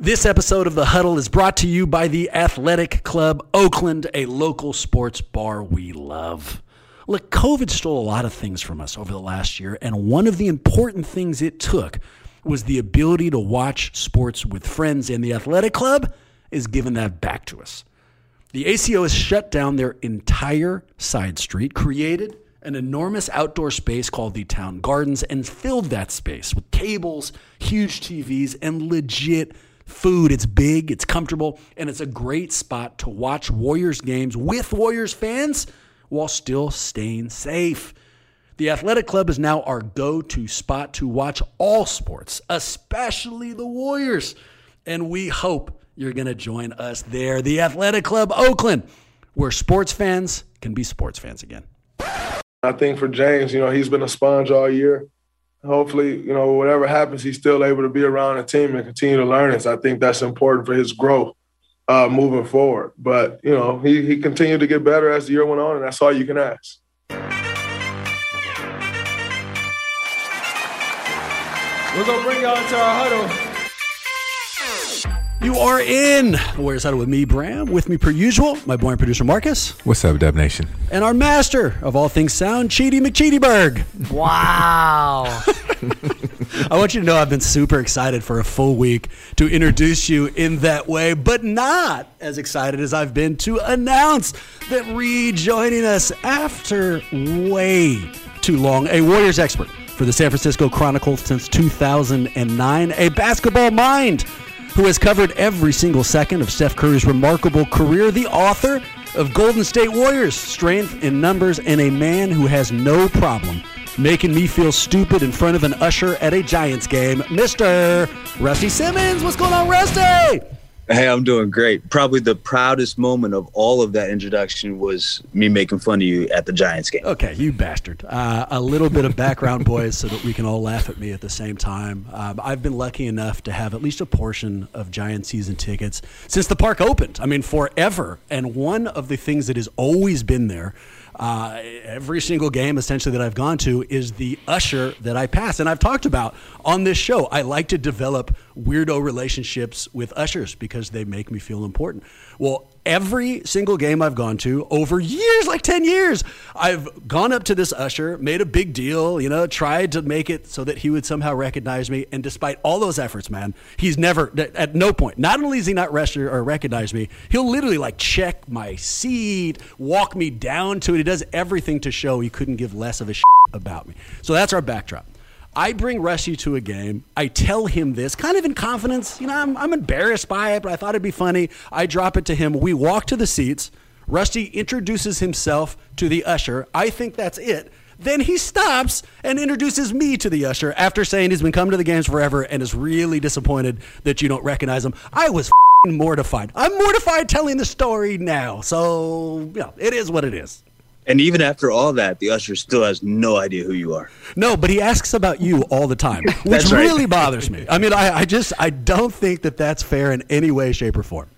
This episode of The Huddle is brought to you by the Athletic Club Oakland, a local sports bar we love. Look, COVID stole a lot of things from us over the last year, and one of the important things it took was the ability to watch sports with friends, and the Athletic Club is giving that back to us. The ACO has shut down their entire side street, created an enormous outdoor space called the Town Gardens, and filled that space with tables, huge TVs, and legit food. It's big, it's comfortable, and it's a great spot to watch Warriors games with Warriors fans while still staying safe. The Athletic Club is now our go to spot to watch all sports, especially the Warriors. And we hope you're going to join us there. The Athletic Club Oakland, where sports fans can be sports fans again. I think for James, you know, he's been a sponge all year. Hopefully, you know, whatever happens, he's still able to be around the team and continue to learn it. So I think that's important for his growth uh, moving forward. But, you know, he, he continued to get better as the year went on, and that's all you can ask. We're going to bring y'all into our huddle. You are in the Warriors Huddle with me, Bram. With me, per usual, my boy and producer Marcus, What's up, Dub Nation? and our master of all things sound, Cheaty McCheatyberg. Wow. I want you to know I've been super excited for a full week to introduce you in that way, but not as excited as I've been to announce that rejoining us after way too long, a Warriors expert for the San Francisco Chronicle since 2009, a basketball mind who has covered every single second of Steph Curry's remarkable career, the author of Golden State Warriors, Strength in Numbers, and a man who has no problem making me feel stupid in front of an usher at a Giants game, Mr. Rusty Simmons. What's going on, Rusty? Hey, I'm doing great. Probably the proudest moment of all of that introduction was me making fun of you at the Giants game. Okay, you bastard. Uh, a little bit of background, boys, so that we can all laugh at me at the same time. Um, I've been lucky enough to have at least a portion of Giant season tickets since the park opened. I mean, forever. And one of the things that has always been there uh, every single game essentially that I've gone to is the usher that I pass. And I've talked about on this show, I like to develop weirdo relationships with ushers because they make me feel important. Well, every single game I've gone to over years, like 10 years, I've gone up to this usher, made a big deal, you know, tried to make it so that he would somehow recognize me. And despite all those efforts, man, he's never, at no point, not only is he not rest or recognize me, he'll literally like check my seat, walk me down to it. He does everything to show he couldn't give less of a shit about me. So that's our backdrop. I bring Rusty to a game. I tell him this, kind of in confidence. You know, I'm, I'm embarrassed by it, but I thought it'd be funny. I drop it to him. We walk to the seats. Rusty introduces himself to the usher. I think that's it. Then he stops and introduces me to the usher after saying he's been coming to the games forever and is really disappointed that you don't recognize him. I was mortified. I'm mortified telling the story now. So, yeah, it is what it is. And even after all that, the usher still has no idea who you are. No, but he asks about you all the time, which right. really bothers me. I mean, I, I just I don't think that that's fair in any way, shape, or form.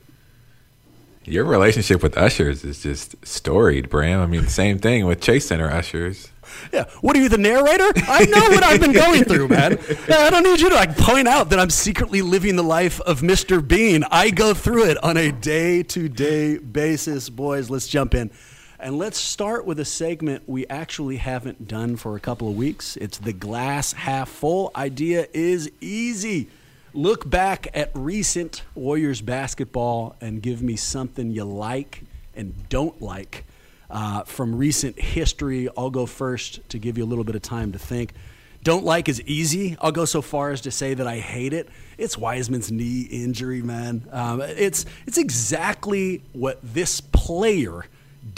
Your relationship with ushers is just storied, Bram. I mean, same thing with Chase Center ushers. Yeah. What are you, the narrator? I know what I've been going through, man. Yeah, I don't need you to like point out that I'm secretly living the life of Mr. Bean. I go through it on a day to day basis. Boys, let's jump in. And let's start with a segment we actually haven't done for a couple of weeks. It's the glass half full. Idea is easy. Look back at recent Warriors basketball and give me something you like and don't like uh, from recent history. I'll go first to give you a little bit of time to think. Don't like is easy. I'll go so far as to say that I hate it. It's Wiseman's knee injury, man. Um, it's it's exactly what this player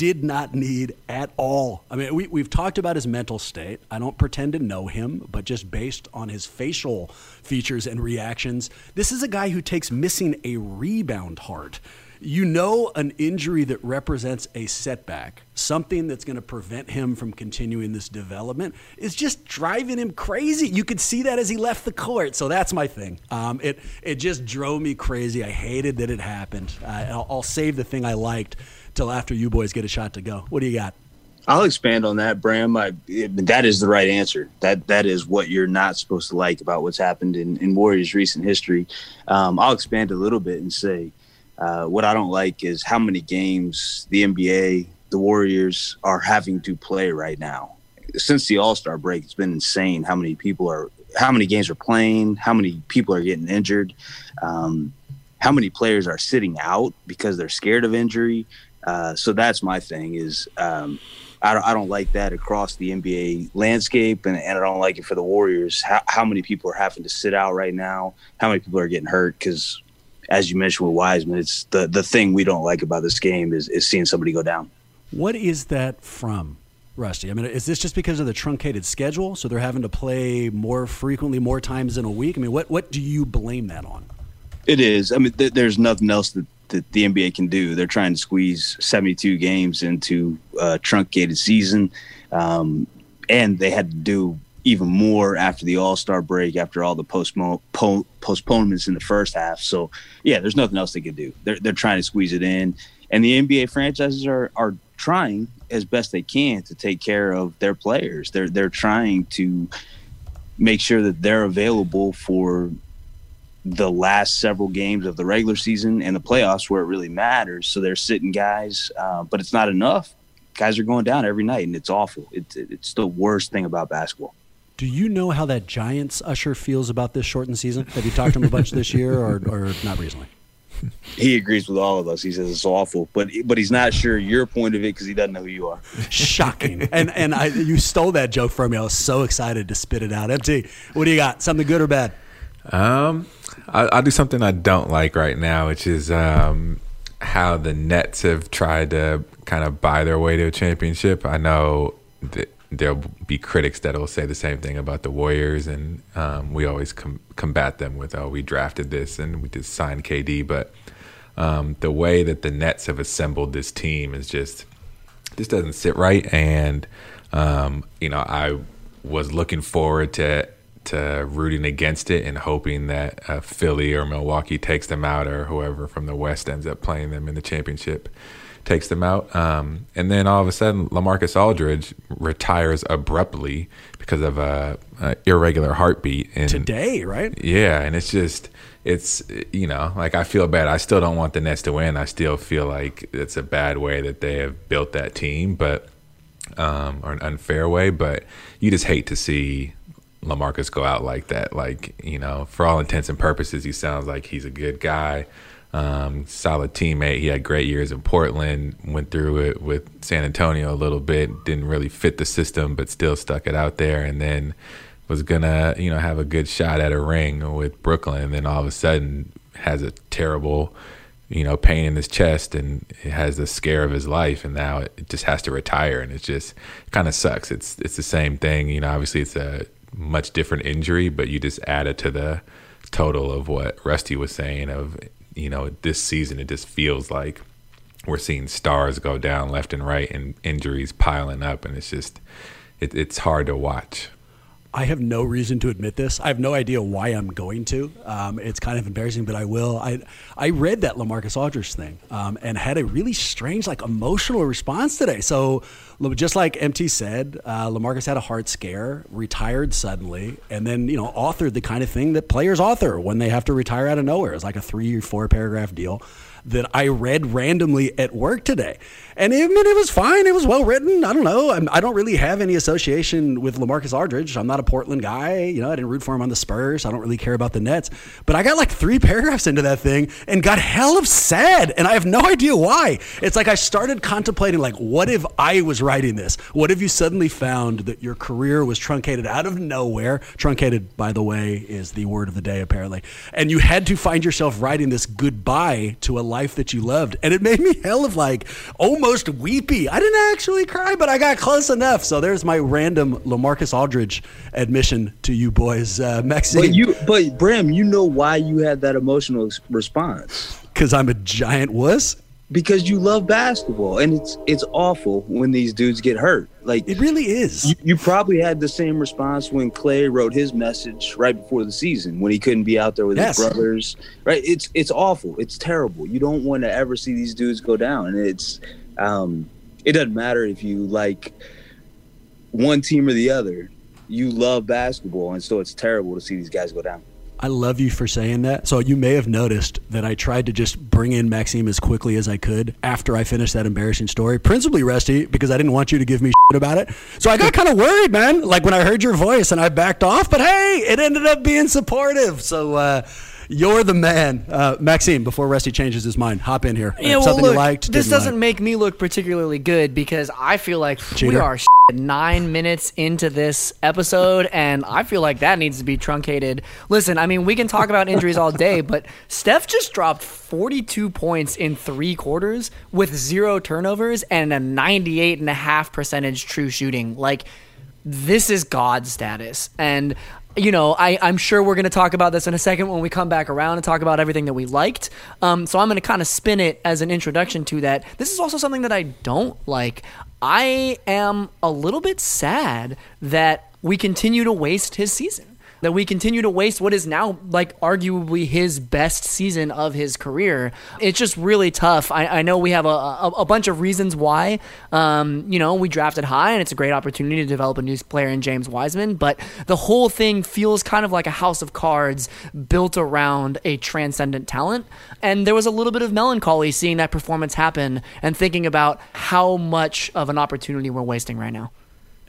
did not need at all. I mean, we, we've talked about his mental state. I don't pretend to know him, but just based on his facial features and reactions, this is a guy who takes missing a rebound hard. You know, an injury that represents a setback, something that's going to prevent him from continuing this development, is just driving him crazy. You could see that as he left the court. So that's my thing. Um, it it just drove me crazy. I hated that it happened. Uh, I'll, I'll save the thing I liked till after you boys get a shot to go. What do you got? I'll expand on that, Bram. I, it, that is the right answer. That that is what you're not supposed to like about what's happened in, in Warriors' recent history. Um, I'll expand a little bit and say uh, what I don't like is how many games the NBA, the Warriors are having to play right now. Since the All Star break, it's been insane how many people are, how many games are playing, how many people are getting injured, um, how many players are sitting out because they're scared of injury. Uh, so that's my thing is um, I don't, I don't like that across the NBA landscape, and, and I don't like it for the Warriors. How, how many people are having to sit out right now? How many people are getting hurt? Because, as you mentioned with Wiseman, it's the the thing we don't like about this game is is seeing somebody go down. What is that from, Rusty? I mean, is this just because of the truncated schedule? So they're having to play more frequently, more times in a week. I mean, what what do you blame that on? It is. I mean, th- there's nothing else that that the NBA can do. They're trying to squeeze 72 games into a truncated season, um, and they had to do even more after the All Star break, after all the postmo- po- postponements in the first half. So, yeah, there's nothing else they could do. They're they're trying to squeeze it in, and the NBA franchises are are trying as best they can to take care of their players. They're they're trying to make sure that they're available for the last several games of the regular season and the playoffs where it really matters. So they're sitting guys, uh, but it's not enough. Guys are going down every night, and it's awful. It's it's the worst thing about basketball. Do you know how that Giants usher feels about this shortened season? Have you talked to him a bunch this year, or, or not recently? He agrees with all of us. He says it's awful, but but he's not sure your point of it because he doesn't know who you are. Shocking! and and I, you stole that joke from me. I was so excited to spit it out. MT, what do you got? Something good or bad? Um, I, I'll do something I don't like right now, which is um, how the Nets have tried to kind of buy their way to a championship. I know that there'll be critics that will say the same thing about the Warriors, and um, we always com- combat them with, "Oh, we drafted this and we just signed KD." But um, the way that the Nets have assembled this team is just this doesn't sit right, and um, you know I was looking forward to to rooting against it and hoping that uh, Philly or Milwaukee takes them out or whoever from the West ends up playing them in the championship takes them out. Um, and then all of a sudden, Lamarcus Aldridge retires abruptly because of a, a irregular heartbeat. And, Today, right? Yeah, and it's just it's you know like I feel bad. I still don't want the Nets to win. I still feel like it's a bad way that they have built that team, but um, or an unfair way. But you just hate to see Lamarcus go out like that. Like you know, for all intents and purposes, he sounds like he's a good guy, um, solid teammate. He had great years in Portland. Went through it with San Antonio a little bit. Didn't really fit the system, but still stuck it out there. And then was gonna you know have a good shot at a ring with Brooklyn. And then all of a sudden has a terrible you know, pain in his chest and has the scare of his life, and now it just has to retire, and it just kind of sucks. It's it's the same thing, you know. Obviously, it's a much different injury, but you just add it to the total of what Rusty was saying. Of you know, this season, it just feels like we're seeing stars go down left and right, and injuries piling up, and it's just it, it's hard to watch. I have no reason to admit this. I have no idea why I'm going to. Um, it's kind of embarrassing, but I will. I I read that Lamarcus Aldridge thing um, and had a really strange, like emotional response today. So just like MT said, uh, Lamarcus had a heart scare, retired suddenly, and then you know authored the kind of thing that players author when they have to retire out of nowhere. It's like a three or four paragraph deal that I read randomly at work today. And I mean, it was fine. It was well written. I don't know. I'm, I do not really have any association with Lamarcus Aldridge. I'm not a Portland guy. You know, I didn't root for him on the Spurs. I don't really care about the Nets. But I got like three paragraphs into that thing and got hell of sad. And I have no idea why. It's like I started contemplating, like, what if I was writing this? What if you suddenly found that your career was truncated out of nowhere? Truncated, by the way, is the word of the day, apparently. And you had to find yourself writing this goodbye to a life that you loved. And it made me hell of like oh almost weepy. I didn't actually cry, but I got close enough. So there's my random Lamarcus Aldridge admission to you boys. Uh, Maxime. But you, but Bram, you know why you had that emotional response? Because I'm a giant wuss because you love basketball and it's it's awful when these dudes get hurt like it really is you, you, probably had the same response when clay wrote his message right before the season when he couldn't be out there with yes. his brothers right it's it's awful it's terrible you don't want to ever see these dudes go down and it's um it doesn't matter if you like one team or the other. You love basketball, and so it's terrible to see these guys go down. I love you for saying that. So you may have noticed that I tried to just bring in Maxime as quickly as I could after I finished that embarrassing story, principally Rusty, because I didn't want you to give me shit about it. So I got kind of worried, man. Like when I heard your voice and I backed off, but hey, it ended up being supportive. So uh, you're the man, uh, Maxime. Before Rusty changes his mind, hop in here. Yeah, well, Something look, you liked. this doesn't like. make me look particularly good because I feel like we are nine minutes into this episode, and I feel like that needs to be truncated. Listen, I mean, we can talk about injuries all day, but Steph just dropped 42 points in three quarters with zero turnovers and a 98.5 percentage true shooting. Like, this is God status. And you know, I, I'm sure we're going to talk about this in a second when we come back around and talk about everything that we liked. Um, so I'm going to kind of spin it as an introduction to that. This is also something that I don't like. I am a little bit sad that we continue to waste his season that we continue to waste what is now like arguably his best season of his career. It's just really tough. I, I know we have a, a, a bunch of reasons why. Um, you know, we drafted high, and it's a great opportunity to develop a new player in James Wiseman. But the whole thing feels kind of like a house of cards built around a transcendent talent. And there was a little bit of melancholy seeing that performance happen and thinking about how much of an opportunity we're wasting right now.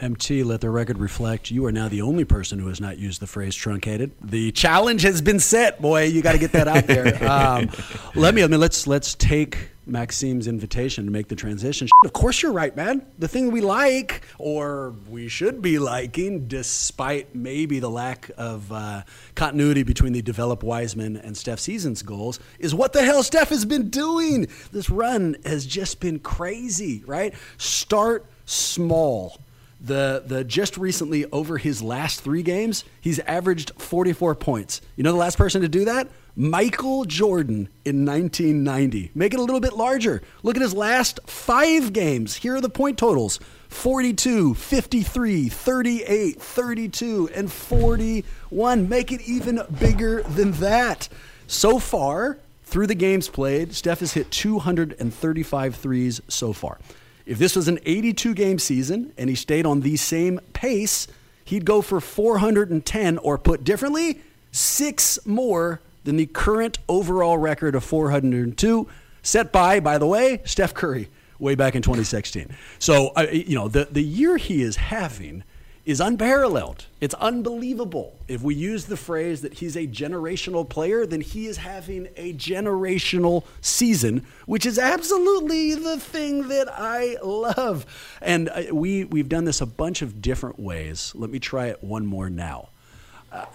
MT, let the record reflect you are now the only person who has not used the phrase truncated. The challenge has been set, boy. You got to get that out there. Um, let me, let me, let's let's take Maxime's invitation to make the transition. Of course, you're right, man. The thing we like, or we should be liking, despite maybe the lack of uh, continuity between the develop Wiseman and Steph season's goals, is what the hell Steph has been doing. This run has just been crazy, right? Start small the the just recently over his last three games, he's averaged 44 points. You know the last person to do that? Michael Jordan in 1990. Make it a little bit larger. Look at his last five games. Here are the point totals 42, 53, 38, 32, and 41. Make it even bigger than that. So far, through the games played, Steph has hit 235 threes so far. If this was an 82 game season and he stayed on the same pace, he'd go for 410, or put differently, six more than the current overall record of 402, set by, by the way, Steph Curry way back in 2016. So, uh, you know, the, the year he is having is unparalleled. It's unbelievable. If we use the phrase that he's a generational player, then he is having a generational season, which is absolutely the thing that I love. And uh, we we've done this a bunch of different ways. Let me try it one more now. Uh,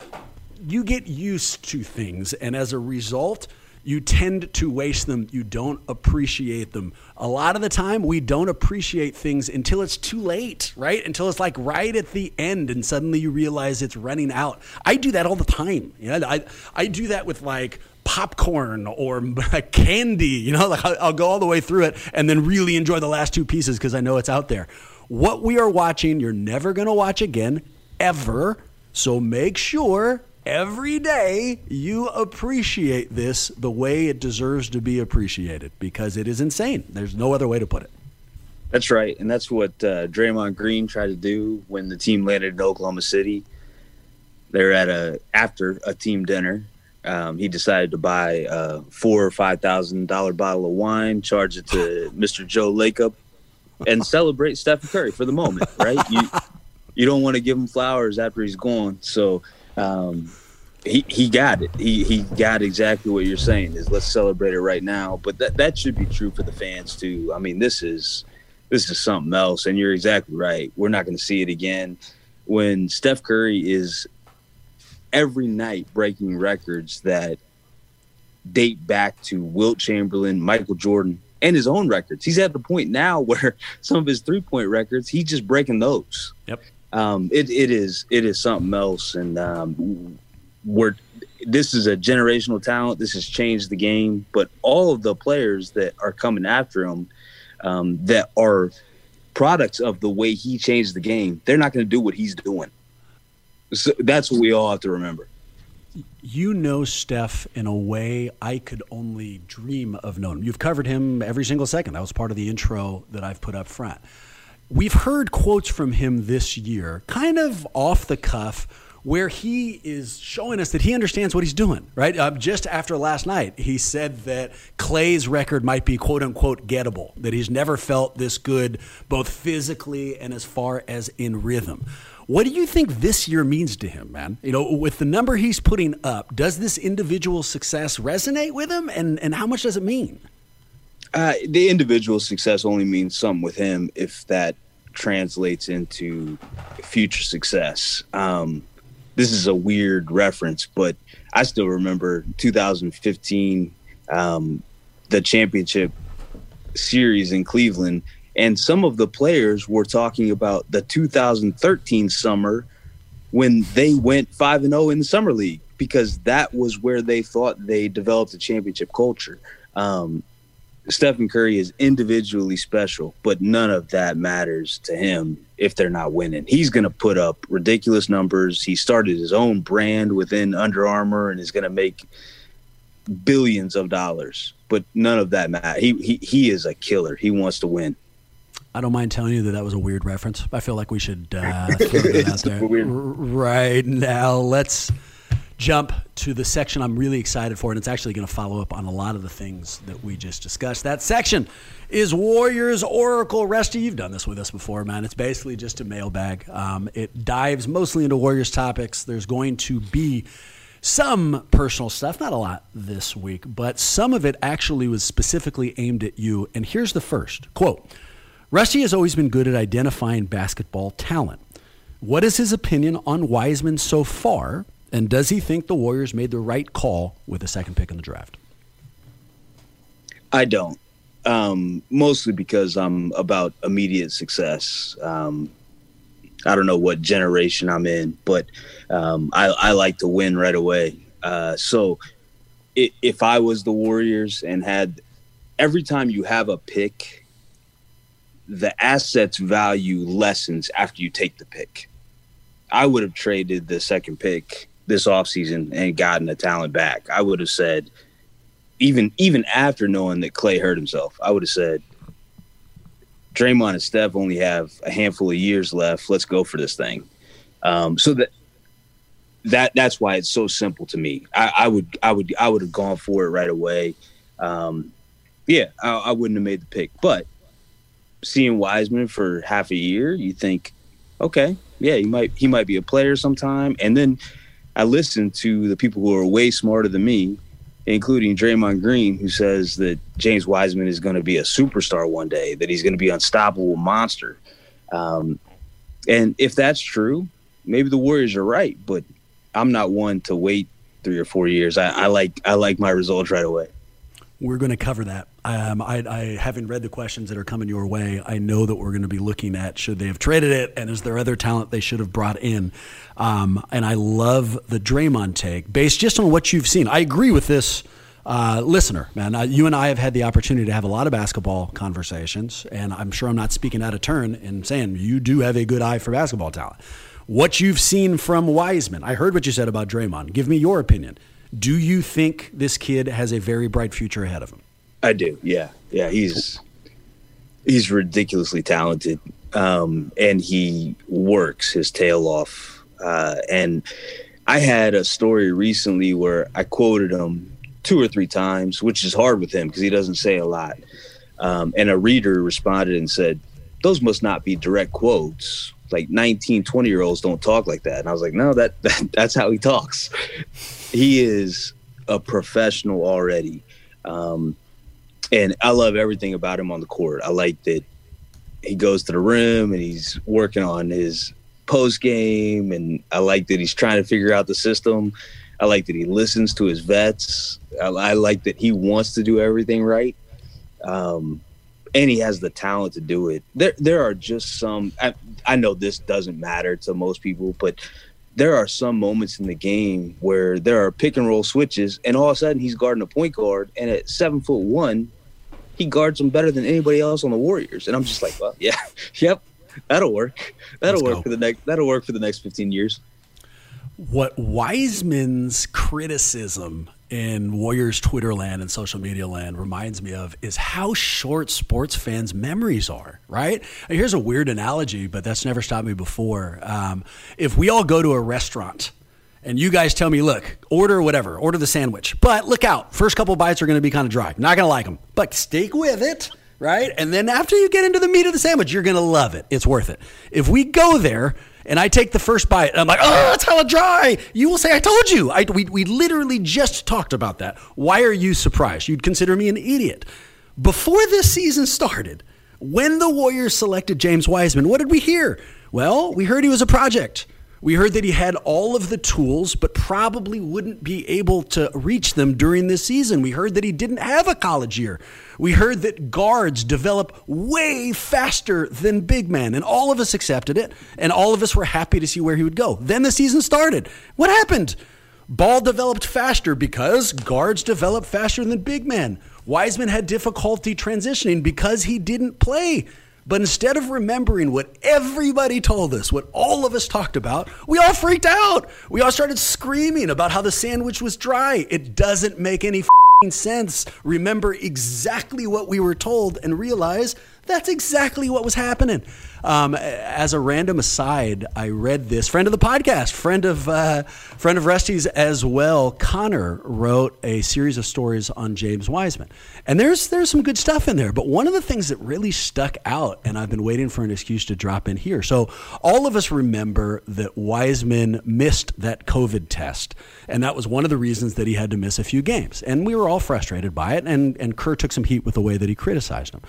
you get used to things, and as a result, you tend to waste them. You don't appreciate them. A lot of the time, we don't appreciate things until it's too late, right? Until it's like right at the end, and suddenly you realize it's running out. I do that all the time. You know, I I do that with like popcorn or candy. You know, like I'll, I'll go all the way through it and then really enjoy the last two pieces because I know it's out there. What we are watching, you're never going to watch again, ever. So make sure every day you appreciate this the way it deserves to be appreciated because it is insane. There's no other way to put it. That's right, and that's what uh, Draymond Green tried to do when the team landed in Oklahoma City. They're at a after a team dinner. Um, he decided to buy a four or five thousand dollar bottle of wine, charge it to Mr. Joe Lacob, and celebrate Stephen Curry for the moment. Right? You you don't want to give him flowers after he's gone, so um, he he got it. He he got exactly what you're saying. Is let's celebrate it right now. But that that should be true for the fans too. I mean, this is this is something else, and you're exactly right. We're not going to see it again when Steph Curry is every night breaking records that date back to Wilt Chamberlain, Michael Jordan, and his own records. He's at the point now where some of his three point records, he's just breaking those. Yep. Um, it, it is it is something else, and um, we're this is a generational talent. This has changed the game, but all of the players that are coming after him um, that are products of the way he changed the game, they're not going to do what he's doing. So that's what we all have to remember. you know Steph in a way I could only dream of knowing. You've covered him every single second. That was part of the intro that I've put up front. We've heard quotes from him this year, kind of off the cuff, where he is showing us that he understands what he's doing, right? Uh, just after last night, he said that Clay's record might be quote unquote gettable, that he's never felt this good, both physically and as far as in rhythm. What do you think this year means to him, man? You know, with the number he's putting up, does this individual success resonate with him, and and how much does it mean? Uh, the individual success only means something with him if that translates into future success. Um, this is a weird reference, but I still remember 2015, um, the championship series in Cleveland and some of the players were talking about the 2013 summer when they went 5 and 0 in the summer league because that was where they thought they developed a championship culture. Um, Stephen Curry is individually special, but none of that matters to him if they're not winning. He's going to put up ridiculous numbers. He started his own brand within Under Armour and is going to make billions of dollars, but none of that matters. He, he, he is a killer. He wants to win. I don't mind telling you that that was a weird reference. I feel like we should uh, throw that out there. Right now, let's jump to the section I'm really excited for, and it's actually going to follow up on a lot of the things that we just discussed. That section is Warriors Oracle. Rusty, you've done this with us before, man. It's basically just a mailbag. Um, it dives mostly into Warriors topics. There's going to be some personal stuff, not a lot this week, but some of it actually was specifically aimed at you. And here's the first quote. Rusty has always been good at identifying basketball talent. What is his opinion on Wiseman so far, and does he think the Warriors made the right call with the second pick in the draft? I don't. Um, mostly because I'm about immediate success. Um, I don't know what generation I'm in, but um, I, I, like to win right away. Uh, so it, if I was the Warriors and had every time you have a pick the assets value lessens after you take the pick. I would have traded the second pick this offseason and gotten the talent back. I would have said, even even after knowing that Clay hurt himself, I would have said, Draymond and Steph only have a handful of years left. Let's go for this thing. Um, so that that that's why it's so simple to me. I, I would I would I would have gone for it right away. Um, yeah, I, I wouldn't have made the pick, but seeing Wiseman for half a year, you think, okay, yeah, he might he might be a player sometime. And then I listened to the people who are way smarter than me, including Draymond Green, who says that James Wiseman is going to be a superstar one day, that he's going to be an unstoppable monster. Um, and if that's true, maybe the Warriors are right, but I'm not one to wait three or four years. I, I like I like my results right away. We're going to cover that. Um, I, I, haven't read the questions that are coming your way. I know that we're going to be looking at should they have traded it, and is there other talent they should have brought in? Um, and I love the Draymond take based just on what you've seen. I agree with this uh, listener, man. Uh, you and I have had the opportunity to have a lot of basketball conversations, and I'm sure I'm not speaking out of turn in saying you do have a good eye for basketball talent. What you've seen from Wiseman, I heard what you said about Draymond. Give me your opinion. Do you think this kid has a very bright future ahead of him? I do. Yeah, yeah. He's he's ridiculously talented, um, and he works his tail off. Uh, and I had a story recently where I quoted him two or three times, which is hard with him because he doesn't say a lot. Um, and a reader responded and said, "Those must not be direct quotes." Like 19, 20 year olds don't talk like that. And I was like, no, that, that that's how he talks he is a professional already. Um, and I love everything about him on the court. I like that he goes to the rim and he's working on his post game, and I like that he's trying to figure out the system. I like that he listens to his vets. I, I like that he wants to do everything right, um, and he has the talent to do it. There, there are just some. I, I know this doesn't matter to most people, but there are some moments in the game where there are pick and roll switches, and all of a sudden he's guarding a point guard, and at seven foot one, he guards him better than anybody else on the Warriors. And I'm just like, well, yeah, yep, that'll work. That'll Let's work go. for the next. That'll work for the next 15 years. what Wiseman's criticism in Warriors Twitter land and social media land reminds me of is how short sports fans' memories are, right? Here's a weird analogy, but that's never stopped me before. Um, if we all go to a restaurant and you guys tell me, look, order whatever, order the sandwich, but look out, first couple bites are going to be kind of dry. Not going to like them, but stick with it right? And then after you get into the meat of the sandwich, you're going to love it. It's worth it. If we go there and I take the first bite and I'm like, oh, it's hella dry, you will say, I told you. I, we, we literally just talked about that. Why are you surprised? You'd consider me an idiot. Before this season started, when the Warriors selected James Wiseman, what did we hear? Well, we heard he was a project. We heard that he had all of the tools, but probably wouldn't be able to reach them during this season. We heard that he didn't have a college year. We heard that guards develop way faster than big men, and all of us accepted it, and all of us were happy to see where he would go. Then the season started. What happened? Ball developed faster because guards develop faster than big men. Wiseman had difficulty transitioning because he didn't play. But instead of remembering what everybody told us, what all of us talked about, we all freaked out. We all started screaming about how the sandwich was dry. It doesn't make any sense. Remember exactly what we were told and realize that's exactly what was happening. Um, as a random aside, I read this. Friend of the podcast, friend of uh, friend of Rusty's as well. Connor wrote a series of stories on James Wiseman, and there's there's some good stuff in there. But one of the things that really stuck out, and I've been waiting for an excuse to drop in here. So all of us remember that Wiseman missed that COVID test, and that was one of the reasons that he had to miss a few games. And we were all frustrated by it, and and Kerr took some heat with the way that he criticized him.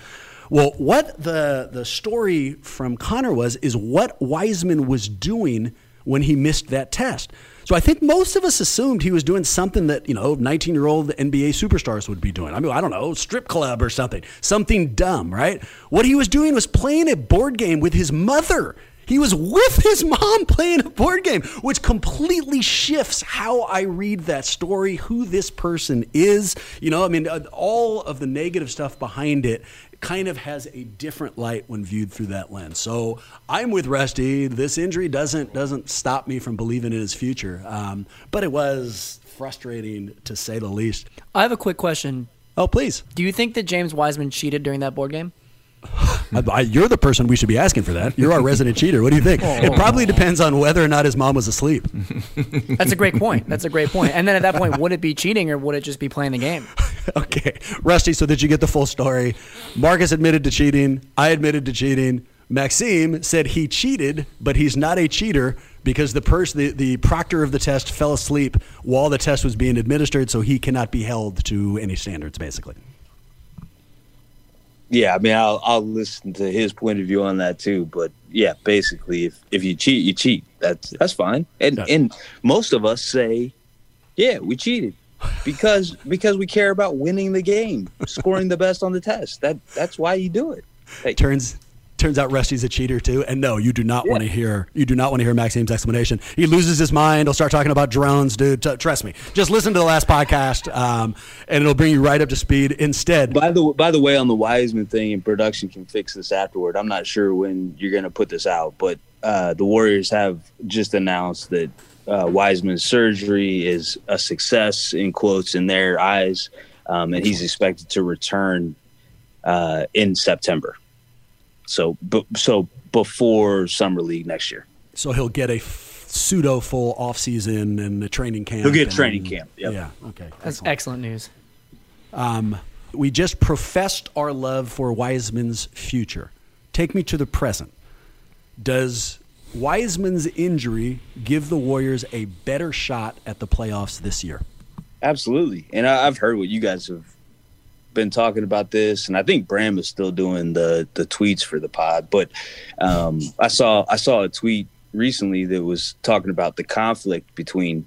Well, what the the story from Connor was is what Wiseman was doing when he missed that test. So I think most of us assumed he was doing something that, you know, 19 year old NBA superstars would be doing. I mean, I don't know, strip club or something, something dumb, right? What he was doing was playing a board game with his mother. He was with his mom playing a board game, which completely shifts how I read that story, who this person is. You know, I mean, uh, all of the negative stuff behind it kind of has a different light when viewed through that lens. So I'm with Rusty. This injury doesn't doesn't stop me from believing in his future, um, but it was frustrating to say the least. I have a quick question. Oh, please. Do you think that James Wiseman cheated during that board game? I, you're the person we should be asking for that. You're our resident cheater. What do you think? It probably depends on whether or not his mom was asleep. That's a great point. That's a great point. And then at that point, would it be cheating or would it just be playing the game? okay, Rusty. So did you get the full story? Marcus admitted to cheating. I admitted to cheating. Maxime said he cheated, but he's not a cheater because the person, the, the proctor of the test, fell asleep while the test was being administered, so he cannot be held to any standards, basically yeah, I mean, I'll I'll listen to his point of view on that too. But yeah, basically, if if you cheat, you cheat. That's that's fine. And yeah. and most of us say, yeah, we cheated because because we care about winning the game, scoring the best on the test. That that's why you do it. Hey. Turns turns out Rusty's a cheater too. And no, you do not yeah. want to hear you do not want to hear Maxime's explanation. He loses his mind. He'll start talking about drones, dude. T- trust me. Just listen to the last podcast, um, and it'll bring you right up to speed. Instead, by the by the way, on the Wiseman thing, and production can fix this afterward. I'm not sure when you're going to put this out, but uh, the Warriors have just announced that uh, Wiseman's surgery is a success in quotes in their eyes, um, and he's expected to return uh, in September. So, b- so before summer league next year. So he'll get a f- pseudo full off season and a training camp. He'll get training camp. Yep. Yeah. Okay. That's excellent, excellent news. Um, we just professed our love for Wiseman's future. Take me to the present. Does Wiseman's injury give the Warriors a better shot at the playoffs this year? Absolutely. And I, have heard what you guys have been talking about this, and I think Bram is still doing the the tweets for the pod. But um, I saw I saw a tweet recently that was talking about the conflict between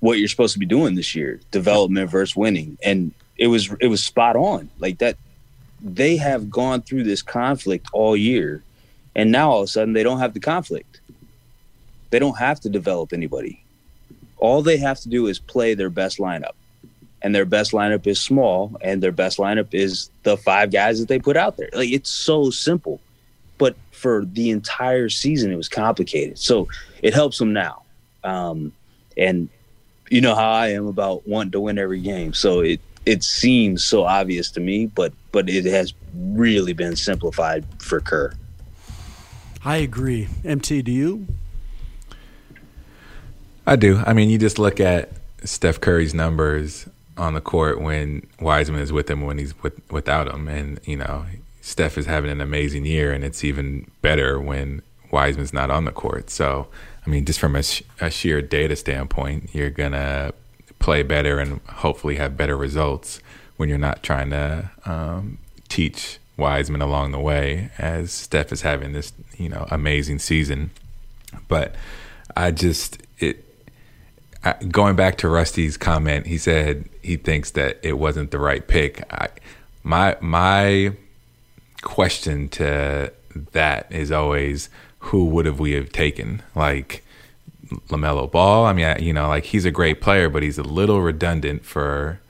what you're supposed to be doing this year, development versus winning, and it was it was spot on. Like that, they have gone through this conflict all year, and now all of a sudden they don't have the conflict. They don't have to develop anybody. All they have to do is play their best lineup and their best lineup is small, and their best lineup is the five guys that they put out there. Like it's so simple, but for the entire season, it was complicated. So it helps them now. Um, and you know how I am about wanting to win every game. So it it seems so obvious to me, but but it has really been simplified for Kerr. I agree. MT, do you? I do. I mean, you just look at Steph Curry's numbers on the court when Wiseman is with him, when he's with, without him, and you know Steph is having an amazing year, and it's even better when Wiseman's not on the court. So, I mean, just from a, sh- a sheer data standpoint, you're gonna play better and hopefully have better results when you're not trying to um, teach Wiseman along the way, as Steph is having this you know amazing season. But I just it I, going back to Rusty's comment, he said he thinks that it wasn't the right pick. I, my my question to that is always who would have we have taken? Like Lamelo Ball. I mean, I, you know, like he's a great player, but he's a little redundant for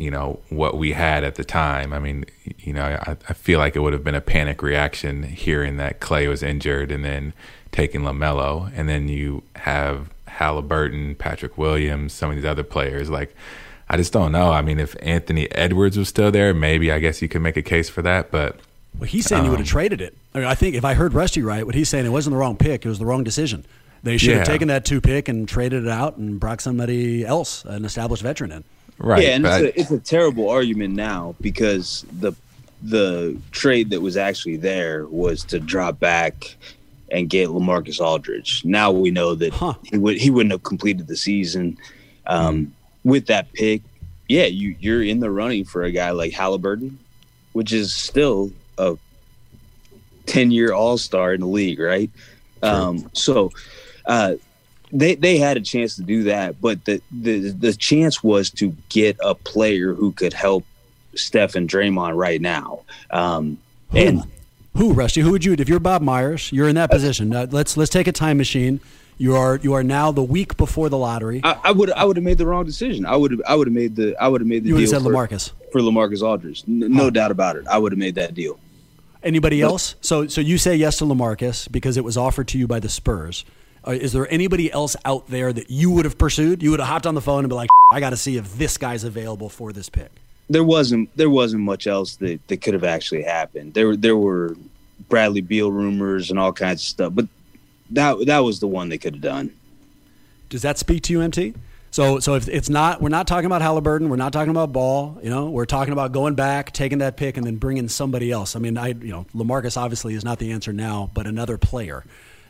you know what we had at the time. I mean, you know, I, I feel like it would have been a panic reaction hearing that Clay was injured and then taking Lamelo, and then you have Halliburton, Patrick Williams, some of these other players. Like, I just don't know. I mean, if Anthony Edwards was still there, maybe I guess you could make a case for that. But well, he's saying um, you would have traded it. I, mean, I think if I heard Rusty right, what he's saying it wasn't the wrong pick; it was the wrong decision. They should yeah. have taken that two pick and traded it out and brought somebody else, an established veteran, in. Right. Yeah, and it's a, it's a terrible argument now because the the trade that was actually there was to drop back and get Lamarcus Aldridge. Now we know that huh. he would he wouldn't have completed the season um, mm. with that pick. Yeah, you you're in the running for a guy like Halliburton, which is still a ten year All Star in the league, right? Um, so uh, they they had a chance to do that, but the the the chance was to get a player who could help Steph and Draymond right now. Um, and who, Rusty? Who would you? If you're Bob Myers, you're in that position. Uh, let's let's take a time machine. You are you are now the week before the lottery. I, I would I would have made the wrong decision. I would have I would have made the I would have made the you deal said for, Lamarcus for Lamarcus Aldridge. N- no huh. doubt about it. I would have made that deal. Anybody else? So so you say yes to Lamarcus because it was offered to you by the Spurs. Uh, is there anybody else out there that you would have pursued? You would have hopped on the phone and be like, I got to see if this guy's available for this pick. There wasn't there wasn't much else that, that could have actually happened. There there were Bradley Beal rumors and all kinds of stuff. But that that was the one they could have done. Does that speak to you, MT? So so if it's not, we're not talking about Halliburton, we're not talking about Ball. You know, we're talking about going back, taking that pick, and then bringing somebody else. I mean, I you know, Lamarcus obviously is not the answer now, but another player.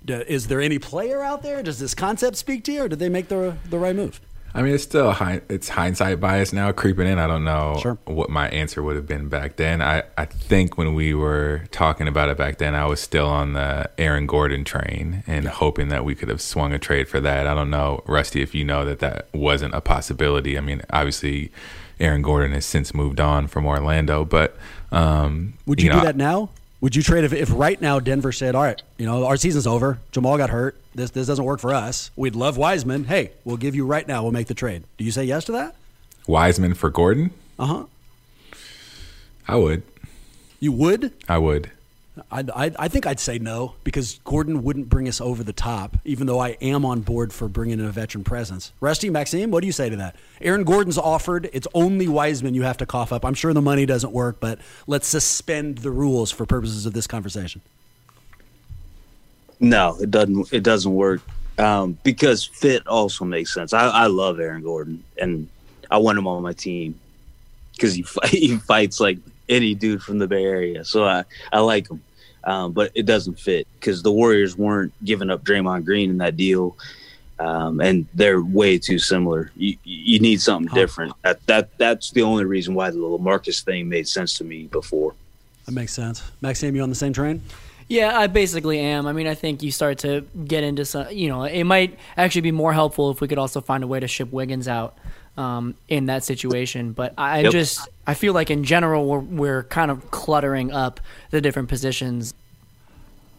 Is there any player out there? Does this concept speak to you, or did they make the the right move? I mean, it's still it's hindsight bias now creeping in. I don't know sure. what my answer would have been back then. I, I think when we were talking about it back then, I was still on the Aaron Gordon train and hoping that we could have swung a trade for that. I don't know, Rusty, if you know that that wasn't a possibility. I mean, obviously, Aaron Gordon has since moved on from Orlando, but um, would you, you know, do that now? Would you trade if, if right now Denver said, "All right, you know, our season's over. Jamal got hurt. This this doesn't work for us. We'd love Wiseman. Hey, we'll give you right now. We'll make the trade." Do you say yes to that? Wiseman for Gordon? Uh huh. I would. You would? I would. I, I, I, think I'd say no because Gordon wouldn't bring us over the top, even though I am on board for bringing in a veteran presence. Rusty, Maxime, what do you say to that? Aaron Gordon's offered. It's only Wiseman you have to cough up. I'm sure the money doesn't work, but let's suspend the rules for purposes of this conversation. No, it doesn't. It doesn't work um, because fit also makes sense. I, I love Aaron Gordon, and I want him on my team because he he fights like any dude from the Bay Area. So I, I like him. Um, but it doesn't fit because the Warriors weren't giving up Draymond Green in that deal. Um, and they're way too similar. You, you need something huh. different. That, that that's the only reason why the Lamarcus thing made sense to me before. That makes sense. Max, Maxime, you on the same train? Yeah, I basically am. I mean, I think you start to get into some. You know, it might actually be more helpful if we could also find a way to ship Wiggins out um, in that situation. But I yep. just I feel like in general we're we're kind of cluttering up the different positions.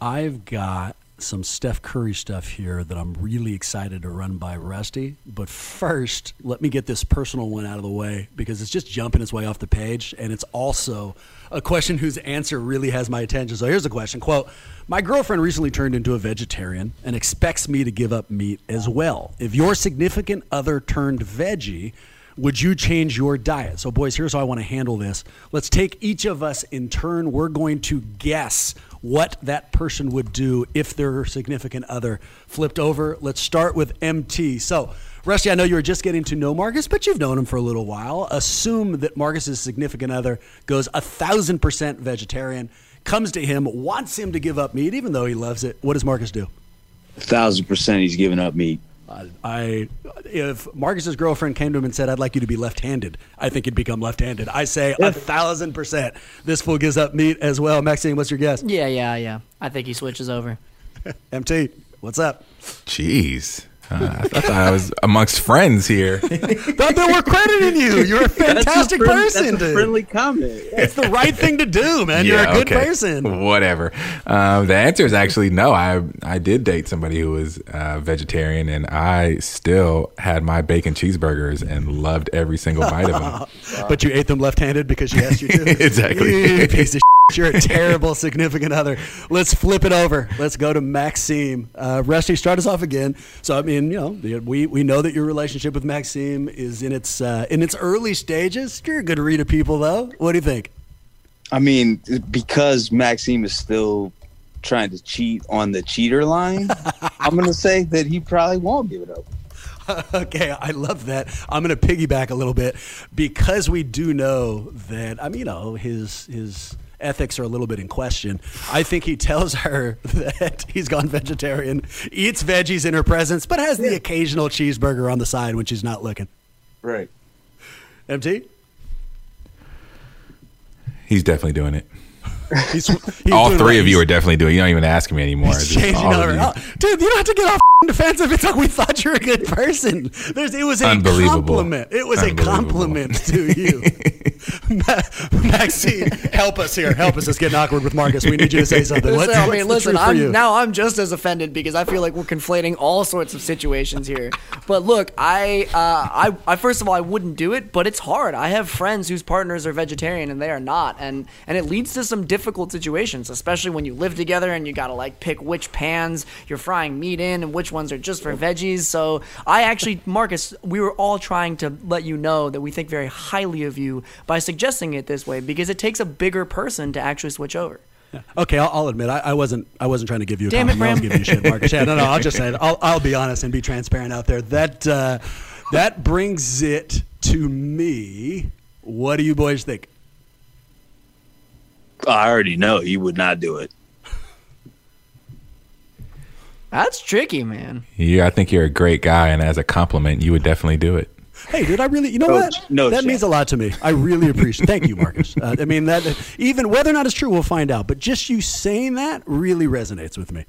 I've got some Steph Curry stuff here that I'm really excited to run by Rusty. But first, let me get this personal one out of the way because it's just jumping its way off the page. And it's also a question whose answer really has my attention. So here's the question quote, My girlfriend recently turned into a vegetarian and expects me to give up meat as well. If your significant other turned veggie, would you change your diet? So, boys, here's how I want to handle this. Let's take each of us in turn. We're going to guess what that person would do if their significant other flipped over. Let's start with MT. So, Rusty, I know you were just getting to know Marcus, but you've known him for a little while. Assume that Marcus's significant other goes a thousand percent vegetarian, comes to him, wants him to give up meat, even though he loves it. What does Marcus do? A thousand percent, he's giving up meat. I, if Marcus's girlfriend came to him and said, "I'd like you to be left-handed," I think he'd become left-handed. I say a thousand percent. This fool gives up meat as well. Maxime, what's your guess? Yeah, yeah, yeah. I think he switches over. MT, what's up? Jeez. Uh, I thought I was amongst friends here. Thought they we're crediting you. You're a fantastic person. That's a dude. friendly comment. It's the right thing to do, man. You're a good okay. person. Whatever. Um, the answer is actually no. I I did date somebody who was uh, vegetarian, and I still had my bacon cheeseburgers and loved every single bite of them. But you ate them left-handed because she asked you to. Exactly. You piece of shit. You're a terrible significant other. Let's flip it over. Let's go to Maxime. Uh, Rusty, start us off again. So, I mean, you know, we, we know that your relationship with Maxime is in its uh, in its early stages. You're a good read of people, though. What do you think? I mean, because Maxime is still trying to cheat on the cheater line, I'm going to say that he probably won't give it up. okay, I love that. I'm going to piggyback a little bit because we do know that I mean, you know, his his ethics are a little bit in question. I think he tells her that he's gone vegetarian, eats veggies in her presence, but has the occasional cheeseburger on the side when she's not looking. Right. MT? He's definitely doing it. He's, he's all three what of you are definitely doing. it. You don't even ask me anymore. He's Just changing all over. you. Oh, dude, you don't have to get all defensive. It's like we thought you were a good person. There's, it was a compliment. It was a compliment to you. Ma- Maxime, help us here. Help us. It's getting awkward with Marcus. We need you to say something. I mean, listen. truth for you? I'm, now I'm just as offended because I feel like we're conflating all sorts of situations here. But look, I, uh, I, I first of all, I wouldn't do it, but it's hard. I have friends whose partners are vegetarian and they are not, and and it leads to some difficult situations, especially when you live together and you gotta like pick which pans you're frying meat in and which ones are just for veggies. So I actually, Marcus, we were all trying to let you know that we think very highly of you by suggesting it this way because it takes a bigger person to actually switch over. Okay, I'll, I'll admit I, I wasn't. I wasn't trying to give you. A Damn it, compliment. I was giving you shit, Marcus. Yeah, no, no. I'll just say it. I'll, I'll be honest and be transparent out there. That uh, that brings it to me. What do you boys think? I already know he would not do it. That's tricky, man. Yeah, I think you're a great guy, and as a compliment, you would definitely do it. Hey, dude, I really, you know No- what? no that shame. means a lot to me. I really appreciate. Thank you, Marcus. Uh, I mean that even whether or not it's true, we'll find out. But just you saying that really resonates with me.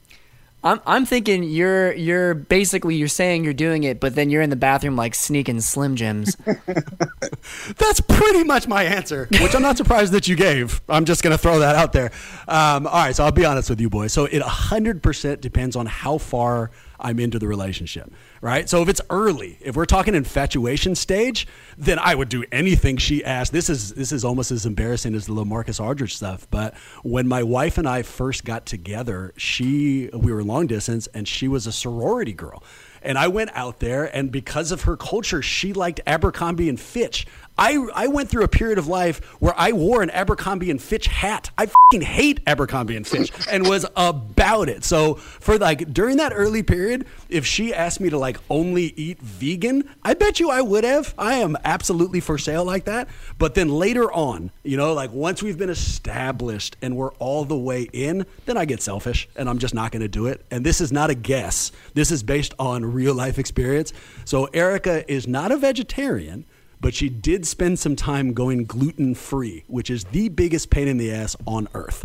I'm I'm thinking you're you're basically you're saying you're doing it, but then you're in the bathroom like sneaking Slim Jims. That's pretty much my answer, which I'm not surprised that you gave. I'm just going to throw that out there. Um, all right, so I'll be honest with you, boys. So it 100% depends on how far I'm into the relationship, right? So if it's early, if we're talking infatuation stage, then I would do anything she asked. This is this is almost as embarrassing as the little Marcus Aldridge stuff. But when my wife and I first got together, she we were long distance, and she was a sorority girl. And I went out there, and because of her culture, she liked Abercrombie and Fitch. I, I went through a period of life where I wore an Abercrombie and Fitch hat. I fing hate Abercrombie and Fitch and was about it. So for like during that early period, if she asked me to like only eat vegan, I bet you I would have. I am absolutely for sale like that. But then later on, you know, like once we've been established and we're all the way in, then I get selfish and I'm just not going to do it. And this is not a guess. This is based on real life experience. So Erica is not a vegetarian but she did spend some time going gluten free, which is the biggest pain in the ass on earth.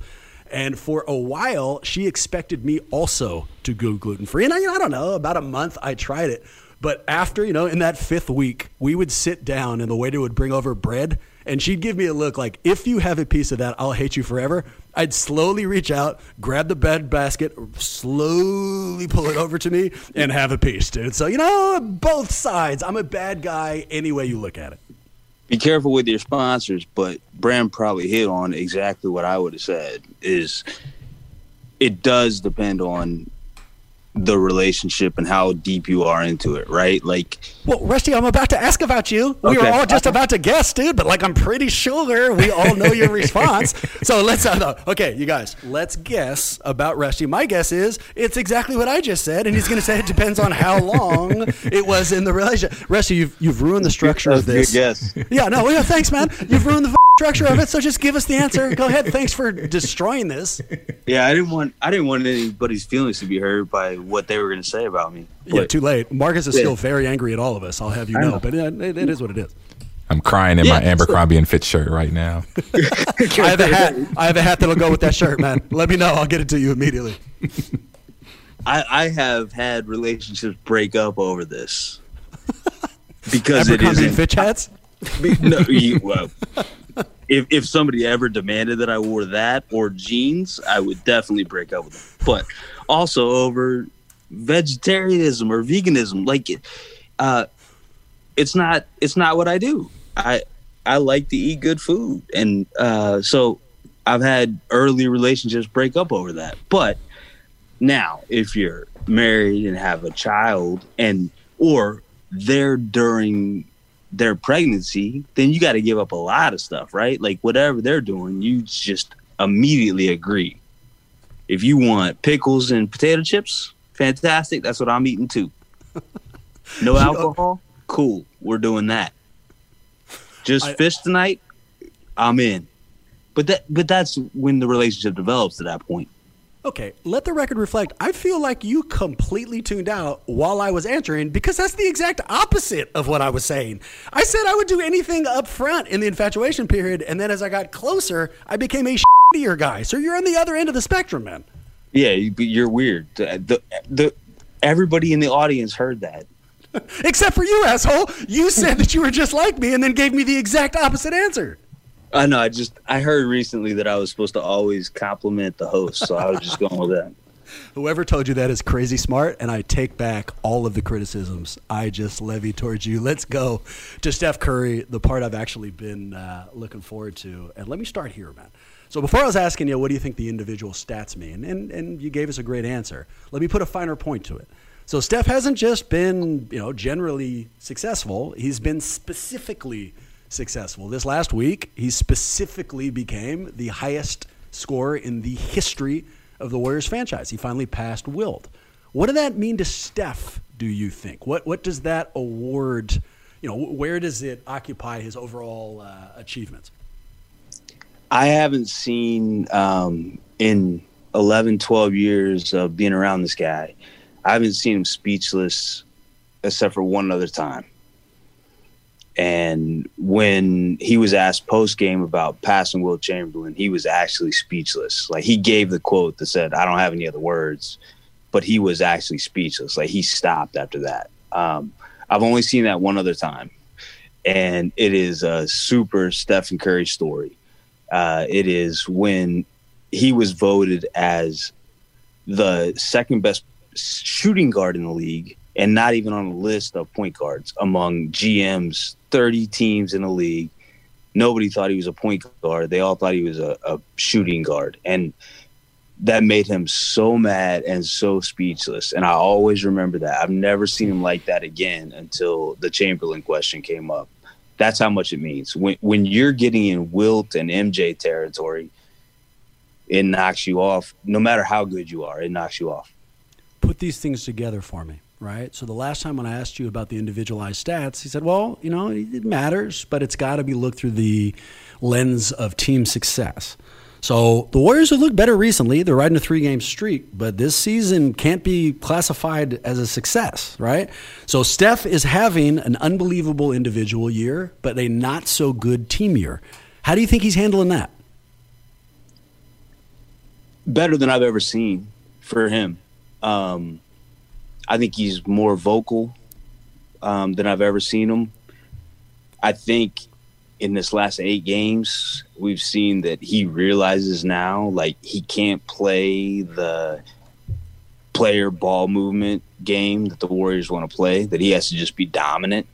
And for a while, she expected me also to go gluten free. And I, I don't know, about a month I tried it. But after, you know, in that fifth week, we would sit down and the waiter would bring over bread and she'd give me a look like, if you have a piece of that, I'll hate you forever. I'd slowly reach out, grab the bed basket, slowly pull it over to me, and have a piece, dude. So, you know, both sides. I'm a bad guy any way you look at it. Be careful with your sponsors, but Bram probably hit on exactly what I would have said is it does depend on the relationship and how deep you are into it, right? Like, well, Rusty, I'm about to ask about you. We okay. were all just about to guess, dude, but like, I'm pretty sure we all know your response. So let's, uh, okay, you guys, let's guess about Rusty. My guess is it's exactly what I just said, and he's going to say it depends on how long it was in the relationship. Rusty, you've you've ruined the structure of this. Yes. Yeah. No. Yeah. Thanks, man. You've ruined the structure of it. So just give us the answer. Go ahead. Thanks for destroying this. Yeah, I didn't want I didn't want anybody's feelings to be hurt by what they were going to say about me. But, yeah, too late. Marcus is yeah. still very angry at all of us. I'll have you know, know. but it, it is what it is. I'm crying in yeah, my Abercrombie and Fitch shirt right now. I have a hat. I have a hat that'll go with that shirt, man. Let me know. I'll get it to you immediately. I, I have had relationships break up over this because Abercrombie it is Fitch hats. no, you, well, if if somebody ever demanded that I wore that or jeans, I would definitely break up with them. But also over vegetarianism or veganism, like uh, it's not it's not what I do. I I like to eat good food, and uh, so I've had early relationships break up over that. But now, if you're married and have a child, and or they're during their pregnancy, then you got to give up a lot of stuff, right? Like whatever they're doing, you just immediately agree. If you want pickles and potato chips, fantastic. That's what I'm eating too. No alcohol, cool. We're doing that. Just I, fish tonight, I'm in. But that but that's when the relationship develops to that point. Okay, let the record reflect. I feel like you completely tuned out while I was answering because that's the exact opposite of what I was saying. I said I would do anything up front in the infatuation period, and then as I got closer, I became a shittier guy. So you're on the other end of the spectrum, man. Yeah, you're weird. The, the, everybody in the audience heard that. Except for you, asshole. You said that you were just like me and then gave me the exact opposite answer. I know. I just I heard recently that I was supposed to always compliment the host, so I was just going with that. Whoever told you that is crazy smart, and I take back all of the criticisms I just levied towards you. Let's go to Steph Curry, the part I've actually been uh, looking forward to. And let me start here, man. So before I was asking you, what do you think the individual stats mean? And, and you gave us a great answer. Let me put a finer point to it. So Steph hasn't just been, you know, generally successful. He's been specifically successful. This last week, he specifically became the highest scorer in the history of the Warriors franchise. He finally passed Wilt. What did that mean to Steph, do you think? What, what does that award, you know, where does it occupy his overall uh, achievements? I haven't seen um, in 11, 12 years of being around this guy, I haven't seen him speechless except for one other time. And when he was asked post game about passing Wilt Chamberlain, he was actually speechless. Like he gave the quote that said, I don't have any other words, but he was actually speechless. Like he stopped after that. Um, I've only seen that one other time. And it is a super Stephen Curry story. Uh, it is when he was voted as the second best shooting guard in the league and not even on a list of point guards among GMs, 30 teams in the league. Nobody thought he was a point guard. They all thought he was a, a shooting guard. And that made him so mad and so speechless. And I always remember that. I've never seen him like that again until the Chamberlain question came up. That's how much it means. When when you're getting in Wilt and MJ territory, it knocks you off. No matter how good you are, it knocks you off. Put these things together for me right? So the last time when I asked you about the individualized stats, he said, well, you know, it matters, but it's got to be looked through the lens of team success. So the Warriors have looked better recently. They're riding a three game streak, but this season can't be classified as a success, right? So Steph is having an unbelievable individual year, but a not so good team year. How do you think he's handling that? Better than I've ever seen for him. Um, I think he's more vocal um, than I've ever seen him. I think in this last eight games, we've seen that he realizes now like he can't play the player ball movement game that the Warriors want to play, that he has to just be dominant.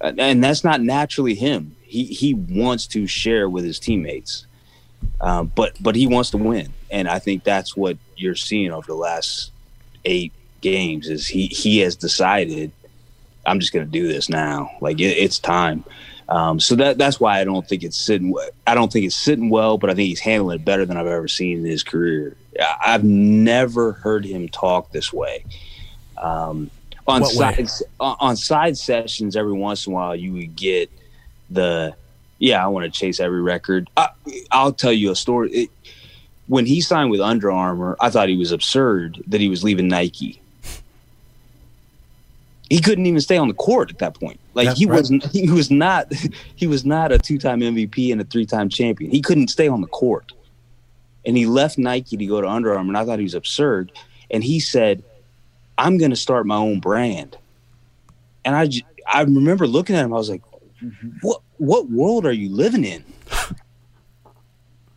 And that's not naturally him. He he wants to share with his teammates. Um, but but he wants to win. And I think that's what you're seeing over the last eight games is he he has decided I'm just going to do this now. Like it, it's time. Um, so that that's why I don't think it's sitting. I don't think it's sitting well, but I think he's handling it better than I've ever seen in his career. I've never heard him talk this way. Um, on sides on side sessions, every once in a while, you would get the yeah, I want to chase every record. I, will tell you a story. It, when he signed with Under Armour, I thought he was absurd that he was leaving Nike he couldn't even stay on the court at that point. Like That's he right. wasn't he was not he was not a two-time MVP and a three-time champion. He couldn't stay on the court. And he left Nike to go to Under Armour and I thought he was absurd and he said I'm going to start my own brand. And I I remember looking at him I was like what what world are you living in?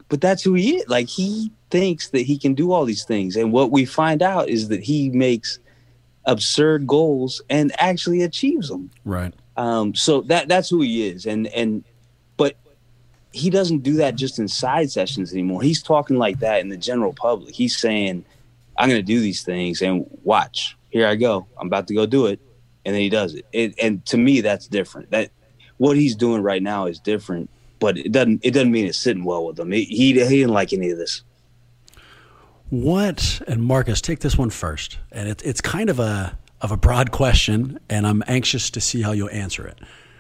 but that's who he is. Like he thinks that he can do all these things and what we find out is that he makes absurd goals and actually achieves them. Right. Um, so that that's who he is, and and but he doesn't do that just in side sessions anymore. He's talking like that in the general public. He's saying, "I'm going to do these things, and watch. Here I go. I'm about to go do it," and then he does it. it. And to me, that's different. That what he's doing right now is different, but it doesn't it doesn't mean it's sitting well with him. He he, he didn't like any of this. What and Marcus, take this one first, and it, it's kind of a of a broad question, and I'm anxious to see how you'll answer it.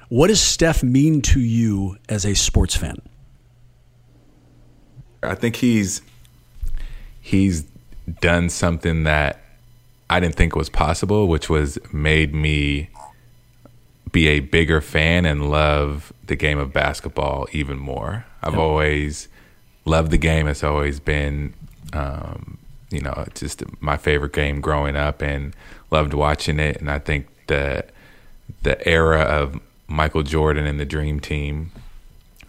What does Steph mean to you as a sports fan? I think he's he's done something that I didn't think was possible, which was made me be a bigger fan and love the game of basketball even more. I've yep. always loved the game. It's always been um, you know, just my favorite game growing up, and loved watching it. And I think the the era of Michael Jordan and the Dream Team,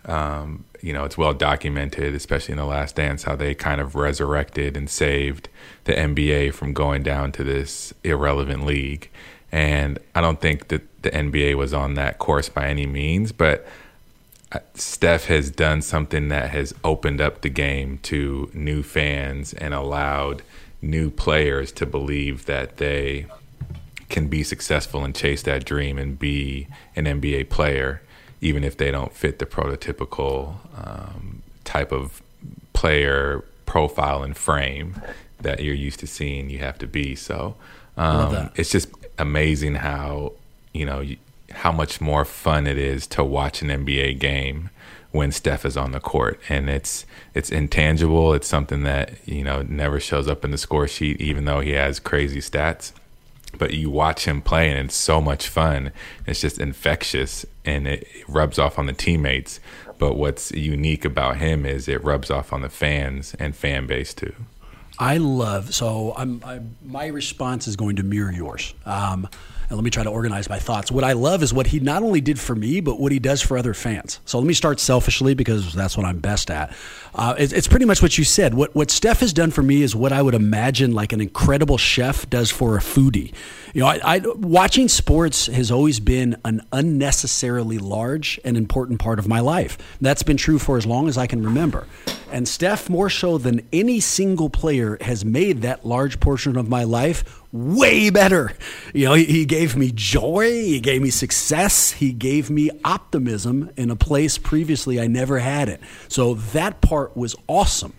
um, you know, it's well documented, especially in the Last Dance, how they kind of resurrected and saved the NBA from going down to this irrelevant league. And I don't think that the NBA was on that course by any means, but Steph has done something that has opened up the game to new fans and allowed new players to believe that they can be successful and chase that dream and be an NBA player, even if they don't fit the prototypical um, type of player profile and frame that you're used to seeing you have to be. So um, it's just amazing how, you know, you, how much more fun it is to watch an NBA game when Steph is on the court, and it's it's intangible. It's something that you know never shows up in the score sheet, even though he has crazy stats. But you watch him play, and it's so much fun. It's just infectious, and it rubs off on the teammates. But what's unique about him is it rubs off on the fans and fan base too. I love so. I'm, I'm my response is going to mirror yours. Um, and let me try to organize my thoughts. What I love is what he not only did for me, but what he does for other fans. So let me start selfishly because that's what I'm best at. Uh, it, it's pretty much what you said. What what Steph has done for me is what I would imagine like an incredible chef does for a foodie. You know, I, I, watching sports has always been an unnecessarily large and important part of my life. That's been true for as long as I can remember. And Steph, more so than any single player, has made that large portion of my life way better. You know, he, he, gave me joy, he gave me success, he gave me optimism in a place previously I never had it. So that part was awesome.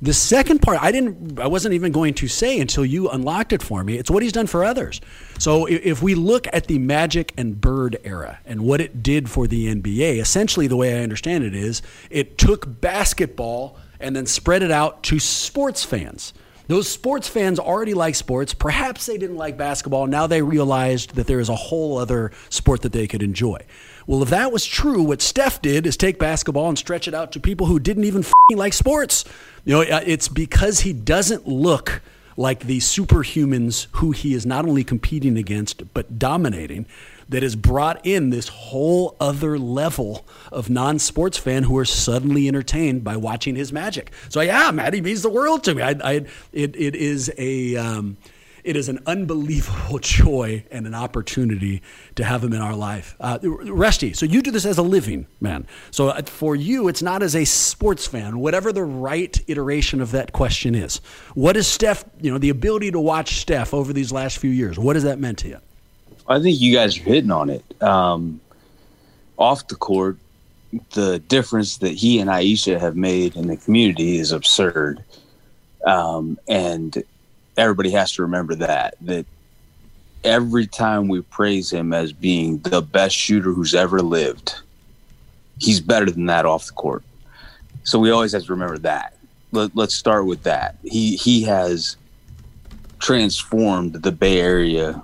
The second part, I didn't, I wasn't even going to say until you unlocked it for me. It's what he's done for others. So if we look at the Magic and Bird era and what it did for the NBA, essentially the way I understand it is it took basketball and then spread it out to sports fans. Those sports fans already like sports. Perhaps they didn't like basketball. Now they realized that there is a whole other sport that they could enjoy. Well, if that was true, what Steph did is take basketball and stretch it out to people who didn't even like sports. You know, uh, it's because he doesn't look like the superhumans who he is not only competing against but dominating that has brought in this whole other level of non-sports fan who are suddenly entertained by watching his magic. So yeah, Matty means the world to me. I, I it, it is a um, it is an unbelievable joy and an opportunity to have him in our life. Uh, Rusty, so you do this as a living man. So uh, for you, it's not as a sports fan. Whatever the right iteration of that question is, what is Steph? You know, the ability to watch Steph over these last few years. What has that meant to you? I think you guys are hitting on it. Um, off the court, the difference that he and Ayesha have made in the community is absurd. Um, and everybody has to remember that that every time we praise him as being the best shooter who's ever lived, he's better than that off the court. So we always have to remember that. Let, us start with that. He he has transformed the Bay Area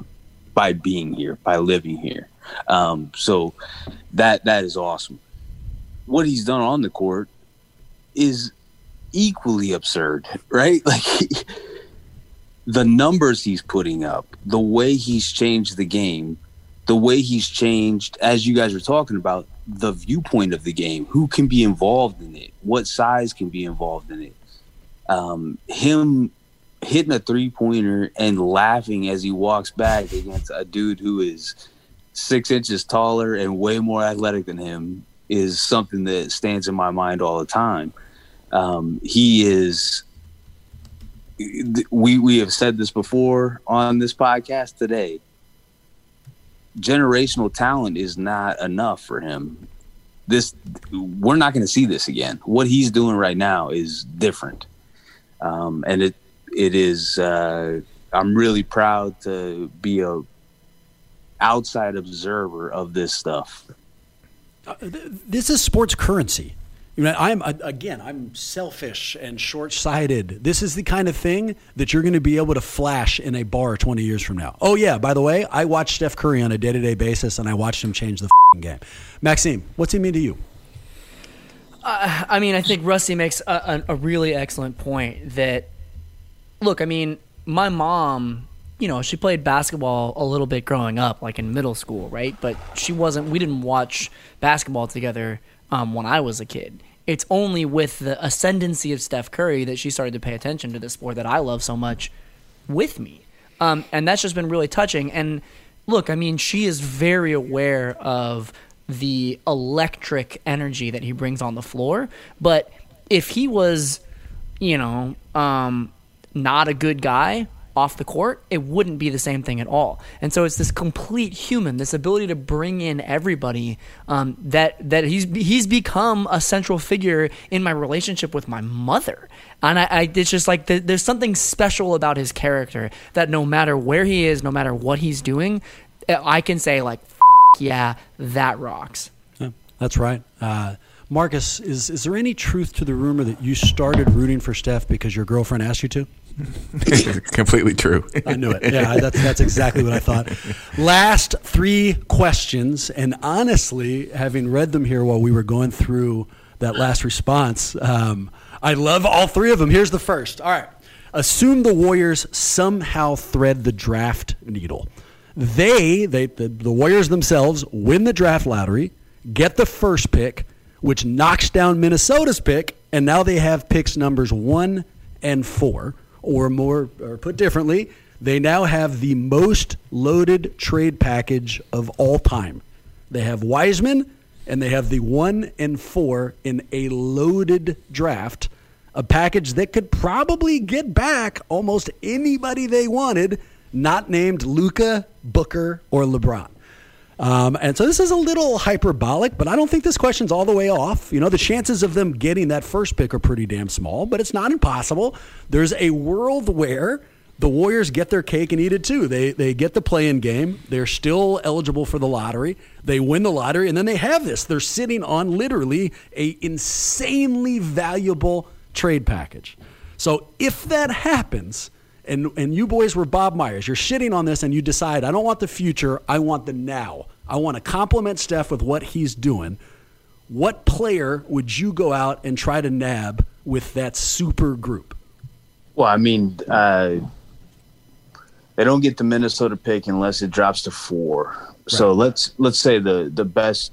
by being here, by living here. Um, so that that is awesome. What he's done on the court is equally absurd, right? Like the numbers he's putting up, the way he's changed the game, the way he's changed, as you guys were talking about, the viewpoint of the game, who can be involved in it, what size can be involved in it. Um, him hitting a three pointer and laughing as he walks back against a dude who is six inches taller and way more athletic than him is something that stands in my mind all the time. Um, he is we we have said this before on this podcast today. Generational talent is not enough for him. This we're not going to see this again. What he's doing right now is different, um, and it it is. Uh, I'm really proud to be a outside observer of this stuff. Uh, this is sports currency. You know, I'm again, I'm selfish and short-sighted. This is the kind of thing that you're going to be able to flash in a bar 20 years from now. Oh yeah, by the way, I watch Steph Curry on a day-to-day basis, and I watched him change the game. Maxime, what's he mean to you? Uh, I mean, I think Rusty makes a, a, a really excellent point. That look, I mean, my mom you know, she played basketball a little bit growing up, like in middle school, right? But she wasn't. We didn't watch basketball together um, when I was a kid. It's only with the ascendancy of Steph Curry that she started to pay attention to the sport that I love so much with me. Um, and that's just been really touching. And look, I mean, she is very aware of the electric energy that he brings on the floor. But if he was, you know, um, not a good guy, off the court, it wouldn't be the same thing at all. And so it's this complete human, this ability to bring in everybody um, that that he's he's become a central figure in my relationship with my mother. And I, I it's just like the, there's something special about his character that no matter where he is, no matter what he's doing, I can say like, yeah, that rocks. Yeah, that's right. Uh, Marcus, is is there any truth to the rumor that you started rooting for Steph because your girlfriend asked you to? Completely true. I knew it. Yeah, that's that's exactly what I thought. Last three questions, and honestly, having read them here while we were going through that last response, um, I love all three of them. Here's the first. All right, assume the Warriors somehow thread the draft needle. They, they, the, the Warriors themselves, win the draft lottery, get the first pick, which knocks down Minnesota's pick, and now they have picks numbers one and four or more, or put differently, they now have the most loaded trade package of all time. They have Wiseman, and they have the one and four in a loaded draft, a package that could probably get back almost anybody they wanted, not named Luka, Booker, or LeBron. Um, and so this is a little hyperbolic, but I don't think this question's all the way off. You know, the chances of them getting that first pick are pretty damn small, but it's not impossible. There's a world where the Warriors get their cake and eat it too. They they get the play-in game. They're still eligible for the lottery. They win the lottery, and then they have this. They're sitting on literally a insanely valuable trade package. So if that happens, and and you boys were Bob Myers. You're shitting on this, and you decide I don't want the future. I want the now. I want to complement Steph with what he's doing. What player would you go out and try to nab with that super group? Well, I mean, uh, they don't get the Minnesota pick unless it drops to four. So let's let's say the the best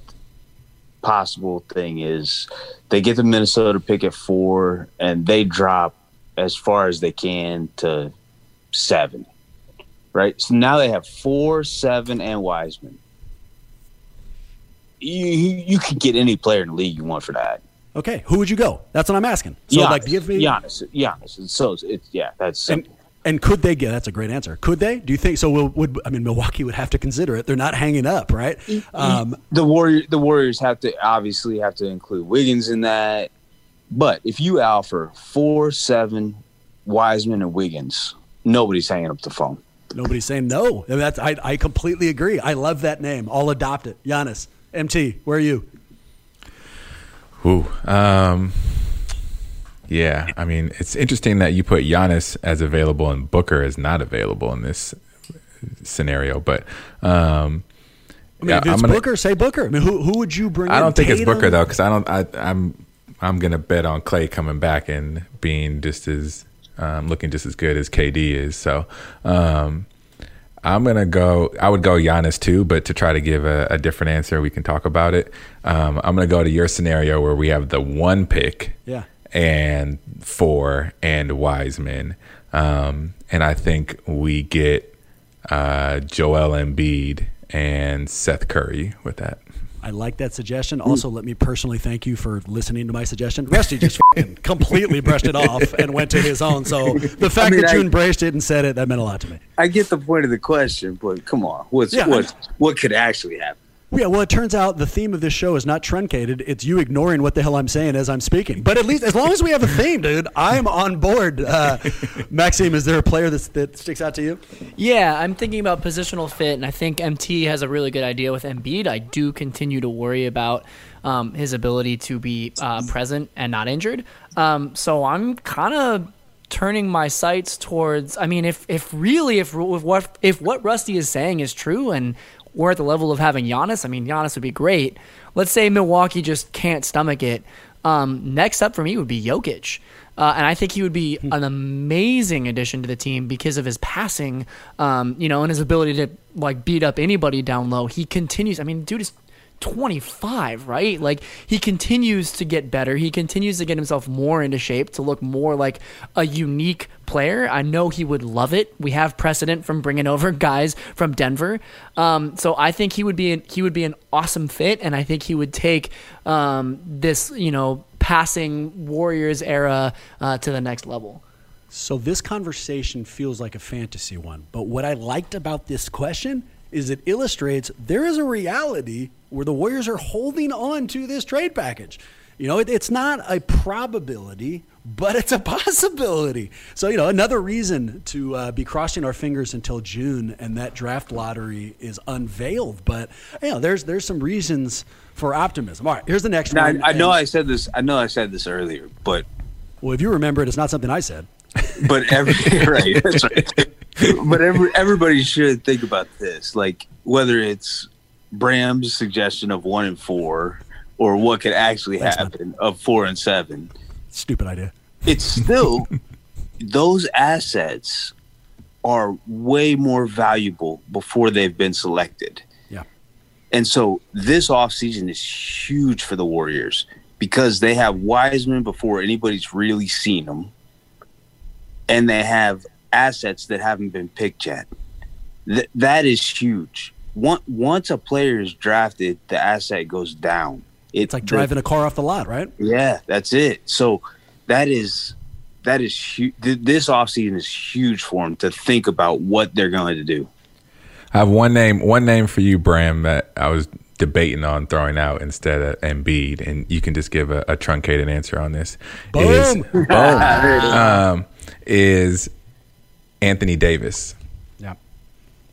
possible thing is they get the Minnesota pick at four and they drop as far as they can to seven. Right. So now they have four, seven, and Wiseman. You you, you could get any player in the league you want for that. Okay, who would you go? That's what I'm asking. So, Giannis, like, give me Giannis. Giannis. So it's yeah, that's And, and could they get? That's a great answer. Could they? Do you think so? Will, would I mean Milwaukee would have to consider it? They're not hanging up, right? Um, the warrior the Warriors have to obviously have to include Wiggins in that. But if you offer four, seven, Wiseman and Wiggins, nobody's hanging up the phone. nobody's saying no. And That's I, I completely agree. I love that name. I'll adopt it. Giannis, MT, where are you? Ooh, um, yeah. I mean, it's interesting that you put Giannis as available and Booker is not available in this scenario. But um, I mean, yeah, if it's I'm gonna- Booker, say Booker. I mean, who who would you bring? I don't think it's Booker though, because I don't. I, I'm I'm gonna bet on Klay coming back and being just as um, looking just as good as KD is. So um, I'm gonna go. I would go Giannis too, but to try to give a, a different answer, we can talk about it. Um, I'm gonna go to your scenario where we have the one pick, Yeah. and four and Wiseman, um, and I think we get uh, Joel Embiid and Seth Curry with that. I like that suggestion. Hmm. Also, let me personally thank you for listening to my suggestion. Rusty just completely brushed it off and went to his own. So the fact mean, that you embraced it and said it, that meant a lot to me. I get the point of the question, but come on, what's Yeah, I what what could actually happen? Yeah, well, it turns out the theme of this show is not truncated. It's you ignoring what the hell I'm saying as I'm speaking. But at least, as long as we have a theme, dude, I'm on board. Uh, Maxime, is there a player that's, that sticks out to you? Yeah, I'm thinking about positional fit, and I think MT has a really good idea with Embiid. I do continue to worry about um, his ability to be uh, present and not injured. Um, so I'm kind of turning my sights towards. I mean, if if really if, if what if what Rusty is saying is true, and we're at the level of having Giannis, I mean, Giannis would be great. Let's say Milwaukee just can't stomach it. Um, next up for me would be Jokic. Uh, and I think he would be an amazing addition to the team because of his passing, um, you know, and his ability to like beat up anybody down low. He continues. I mean, dude is 25, right? Like he continues to get better. He continues to get himself more into shape to look more like a unique player. I know he would love it. We have precedent from bringing over guys from Denver, um, so I think he would be an, he would be an awesome fit, and I think he would take um, this you know passing Warriors era uh, to the next level. So this conversation feels like a fantasy one. But what I liked about this question is it illustrates there is a reality where the Warriors are holding on to this trade package. You know, it, it's not a probability, but it's a possibility. So, you know, another reason to uh, be crossing our fingers until June and that draft lottery is unveiled. But, you know, there's there's some reasons for optimism. All right, here's the next Now, I, one. I know And- I said this. I know I said this earlier, but well, if you remember it, it's not something I said. But every right, that's right. But every everybody should think about this, like whether it's Bram's suggestion of one and four, or what could actually Thanks, man. happen of four and seven. Stupid idea. It's still those assets are way more valuable before they've been selected. Yeah. And so this offseason is huge for the Warriors because they have Wiseman before anybody's really seen them. And they have assets that haven't been picked yet. Th- that is huge. Once, once a player is drafted, the asset goes down. It's like driving a car off the lot, right? yeah, that's it. So that is that is huge. This offseason is huge for them to think about what they're going to do. I have one name, one name for you, Bram, that I was debating on throwing out instead of Embiid, and you can just give a, a truncated answer on this. Is, Boom. boom. um, is Anthony Davis. Yep.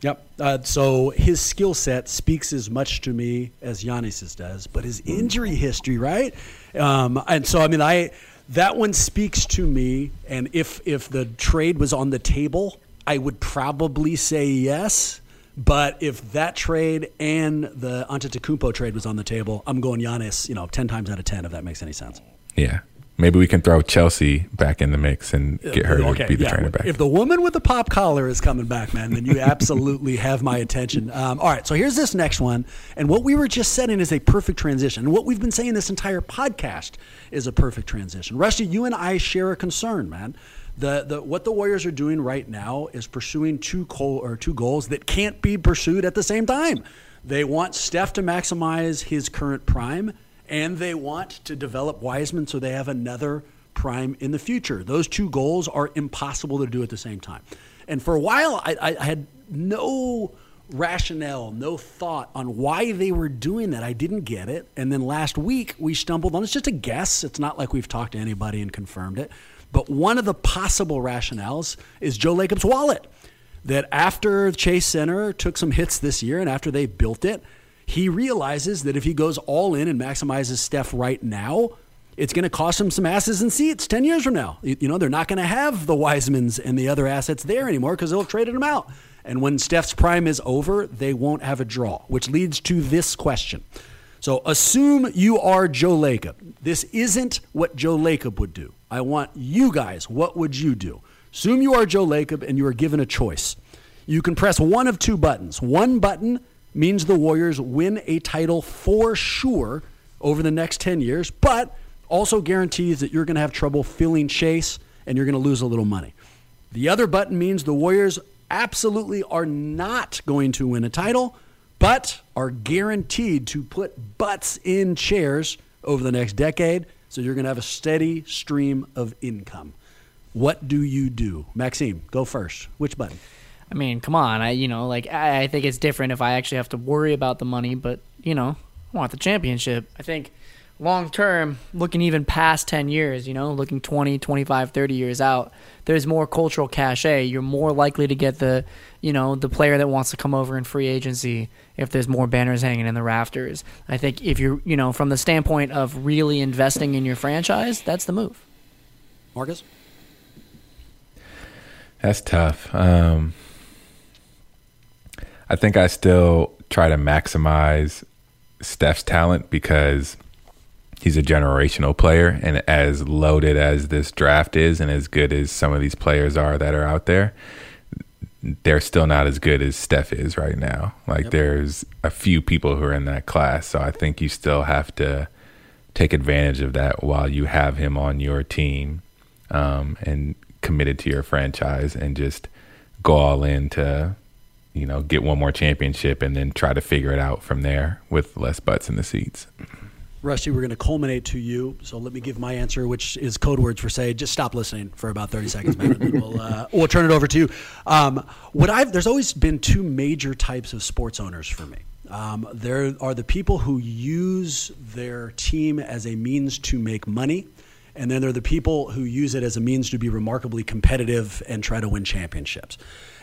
Yep. Uh, so his skill set speaks as much to me as Giannis's does, but his injury history, right? Um, and so, I mean, I that one speaks to me. And if if the trade was on the table, I would probably say yes. But if that trade and the Antetokounmpo trade was on the table, I'm going Giannis. You know, ten times out of ten, if that makes any sense. Yeah, maybe we can throw Chelsea back in the mix and get her Okay, to be the yeah. trainer back. If the woman with the pop collar is coming back, man, then you absolutely have my attention. Um, all right, so here's this next one, and what we were just setting is a perfect transition. And what we've been saying this entire podcast is a perfect transition. Rusty, you and I share a concern, man. The, the what the Warriors are doing right now is pursuing two or two goals that can't be pursued at the same time. They want Steph to maximize his current prime, and they want to develop Wiseman so they have another prime in the future. Those two goals are impossible to do at the same time. And for a while, I, I had no rationale, no thought on why they were doing that. I didn't get it. And then last week, we stumbled on it's just a guess. It's not like we've talked to anybody and confirmed it. But one of the possible rationales is Joe Lacob's wallet. That after Chase Center took some hits this year and after they built it, he realizes that if he goes all in and maximizes Steph right now, it's going to cost him some asses and seats 10 years from now. You, know, they're not going to have the Wisemans and the other assets there anymore because they'll have traded them out. And when Steph's prime is over, they won't have a draw, which leads to this question. So assume you are Joe Lacob. This isn't what Joe Lacob would do. I want you guys, what would you do? Assume you are Joe Lacob and you are given a choice. You can press one of two buttons. One button means the Warriors win a title for sure over the next 10 years, but also guarantees that you're going to have trouble filling Chase and you're going to lose a little money. The other button means the Warriors absolutely are not going to win a title, but are guaranteed to put butts in chairs over the next decade. So you're going to have a steady stream of income. What do you do? Maxime, go first. Which button? I mean, come on. I you know like I, I think it's different if I actually have to worry about the money, but you know, I want the championship. I think long term, looking even past 10 years, you know, looking 20, 25, 30 years out, there's more cultural cachet. You're more likely to get the, you know, the player that wants to come over in free agency if there's more banners hanging in the rafters. I think if you're, you know, from the standpoint of really investing in your franchise, that's the move. Marcus? That's tough. Um, I think I still try to maximize Steph's talent because he's a generational player, and as loaded as this draft is, and as good as some of these players are that are out there, they're still not as good as Steph is right now. Like Yep. there's a few people who are in that class, so I think you still have to take advantage of that while you have him on your team um, and committed to your franchise, and just go all in to you know get one more championship, and then try to figure it out from there with less butts in the seats. Rusty, we're going to culminate to you. So let me give my answer, which is code words for say, just stop listening for about 30 seconds, man. and we'll, uh, we'll turn it over to you. Um, what I've, there's always been two major types of sports owners for me. Um, there are the people who use their team as a means to make money. And then there are the people who use it as a means to be remarkably competitive and try to win championships.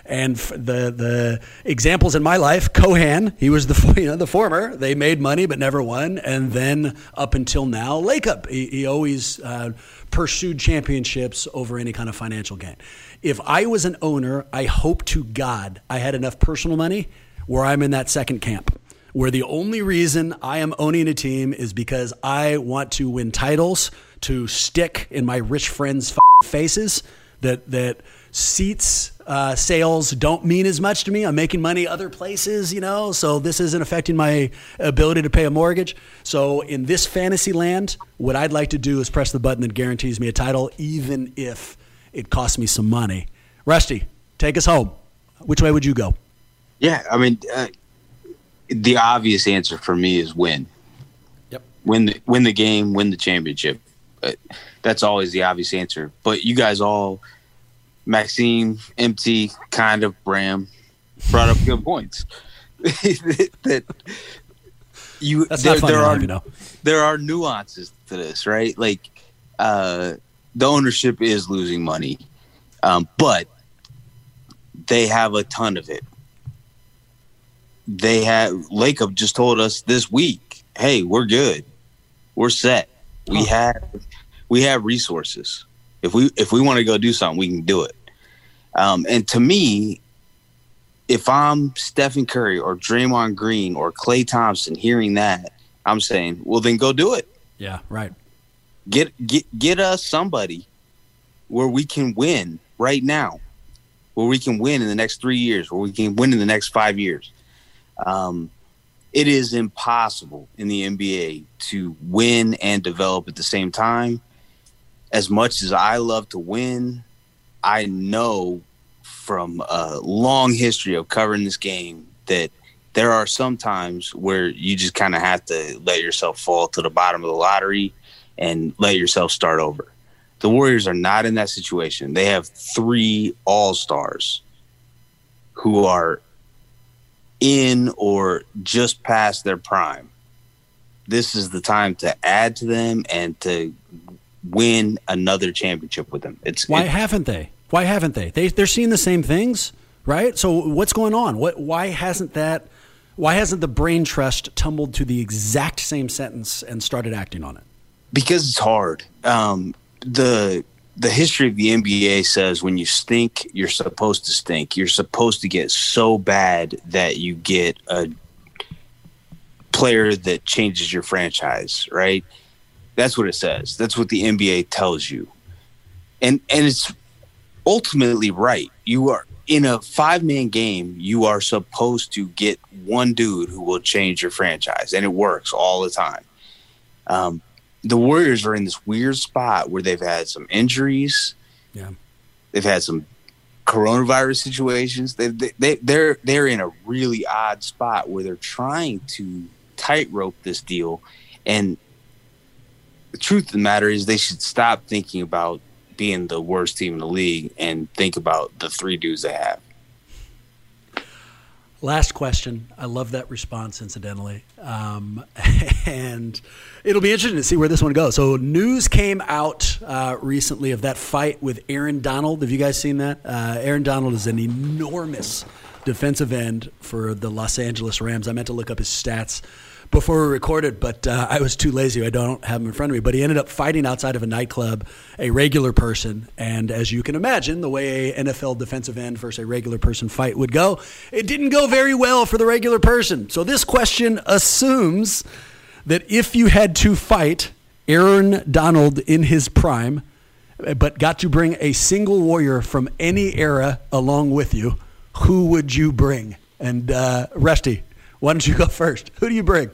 And the the examples in my life, Cohan, he was the you know the former. They made money but never won, and then up until now, Lacob, he, he always uh, pursued championships over any kind of financial gain. If I was an owner, I hope to God I had enough personal money where I'm in that second camp where the only reason I am owning a team is because I want to win titles to stick in my rich friends' faces that that seats uh, sales don't mean as much to me. I'm making money other places, you know, so this isn't affecting my ability to pay a mortgage. So in this fantasy land, what I'd like to do is press the button that guarantees me a title, even if it costs me some money. Rusty, take us home. Which way would you go? Yeah, I mean, uh, the obvious answer for me is win. Yep. Win the win the game, win the championship. Uh, that's always the obvious answer. But you guys all, Maxime, MT, kind of Bram, brought up good points. that you That's there, there are you know. there are nuances to this, right? Like uh, the ownership is losing money, um, but they have a ton of it. They have Lacob just told us this week, "Hey, we're good, we're set. We have we have resources. If we if we want to go do something, we can do it." Um, and to me, if I'm Stephen Curry or Draymond Green or Klay Thompson, hearing that, I'm saying, well, then go do it. Yeah, right. Get get get us somebody where we can win right now, where we can win in the next three years, where we can win in the next five years. Um, it is impossible in the NBA to win and develop at the same time. As much as I love to win, I know from a long history of covering this game that there are some times where you just kind of have to let yourself fall to the bottom of the lottery and let yourself start over. The Warriors are not in that situation. They have three all stars who are in or just past their prime. This is the time to add to them and to win another championship with them. It's Why it- haven't they? Why haven't they? They they're seeing the same things, right? So what's going on? What why hasn't that why hasn't the brain trust tumbled to the exact same sentence and started acting on it? because it's hard. Um, the the history of the NBA says when you stink, you're supposed to stink. You're supposed to get so bad that you get a player that changes your franchise, right? That's what it says. That's what the NBA tells you. And and it's ultimately right. You are in a five man game, you are supposed to get one dude who will change your franchise, and it works all the time. Um, the Warriors are in this weird spot where they've had some injuries. Yeah. They've had some coronavirus situations. They, they, they they're they're in a really odd spot where they're trying to tightrope this deal, and the truth of the matter is they should stop thinking about being the worst team in the league and think about the three dudes they have. Last question. I love that response, incidentally. Um, and it'll be interesting to see where this one goes. So, news came out uh, recently of that fight with Aaron Donald. Have you guys seen that? Uh, Aaron Donald is an enormous defensive end for the Los Angeles Rams. I meant to look up his stats before we recorded, but uh, I was too lazy. I don't have him in front of me. But he ended up fighting outside of a nightclub, a regular person. And as you can imagine, the way a NFL defensive end versus a regular person fight would go, it didn't go very well for the regular person. So this question assumes that if you had to fight Aaron Donald in his prime, but got to bring a single warrior from any era along with you, who would you bring? And uh, Rusty, why don't you go first? Who do you bring?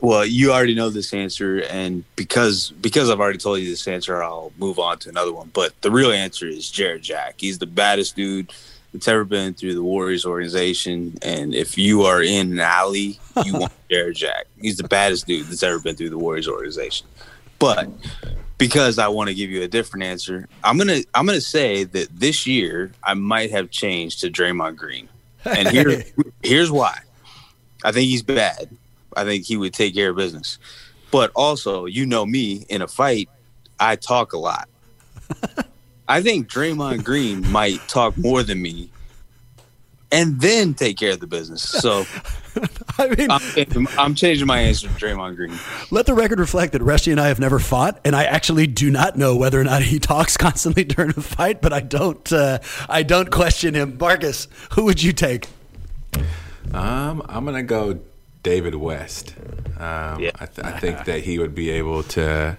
Well, you already know this answer, and because because I've already told you this answer, I'll move on to another one. But the real answer is Jarrett Jack. He's the baddest dude that's ever been through the Warriors organization. And if you are in an alley, you want Jarrett Jack. He's the baddest dude that's ever been through the Warriors organization. But because I want to give you a different answer, I'm gonna I'm gonna say that this year I might have changed to Draymond Green, and here here's why. I think he's bad. I think he would take care of business. But also, you know me, in a fight, I talk a lot. I think Draymond Green might talk more than me and then take care of the business. So I mean, I'm, changing- I'm changing my answer to Draymond Green. let the record reflect that Rusty and I have never fought, and I actually do not know whether or not he talks constantly during a fight. But I don't, uh, I don't question him. Marcus, who would you take? Um, I'm gonna go David West. Um, Yeah. I, th- I think that he would be able to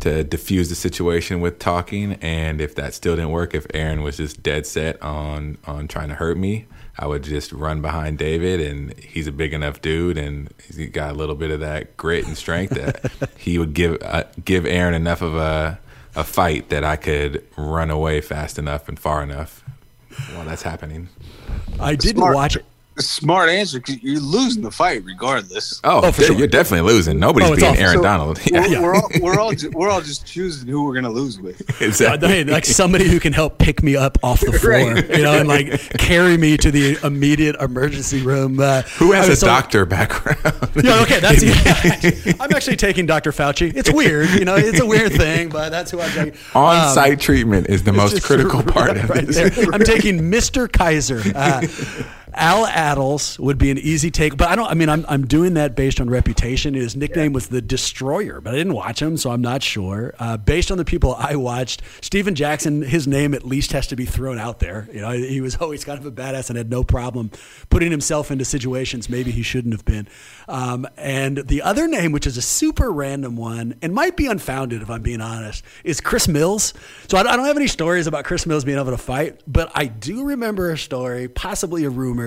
to diffuse the situation with talking, and if that still didn't work, if Aaron was just dead set on on trying to hurt me, I would just run behind David, and he's a big enough dude, and he's got a little bit of that grit and strength that he would give uh, give Aaron enough of a a fight that I could run away fast enough and far enough while that's happening. I didn't Smart. watch it. Smart answer because you're losing the fight regardless. Oh, Oh, for yeah, sure. you're definitely losing. Nobody's Oh, beating awful. Aaron So- Donald. Yeah, We're, we're all we're all ju- we're all just choosing who we're gonna lose with. exactly. Hey, like somebody who can help pick me up off the floor, Right. you know, and like carry me to the immediate emergency room. Uh, Who has I mean, a so- doctor background? Yeah, okay, that's. Yeah, I'm actually taking Dr. Fauci. It's weird, you know, it's a weird thing, but that's who I'm taking. Um, On-site treatment is the most just critical part of right this. there. I'm taking Mr. Kaiser. Uh, Al Attles would be an easy take, but I don't. I mean, I'm I'm doing that based on reputation. His nickname was the Destroyer, but I didn't watch him, so I'm not sure. Uh, based on the people I watched, Stephen Jackson, his name at least has to be thrown out there. You know, he was always kind of a badass and had no problem putting himself into situations maybe he shouldn't have been. Um, and the other name, which is a super random one and might be unfounded if I'm being honest, is Chris Mills. So I, I don't have any stories about Chris Mills being able to fight, but I do remember a story, possibly a rumor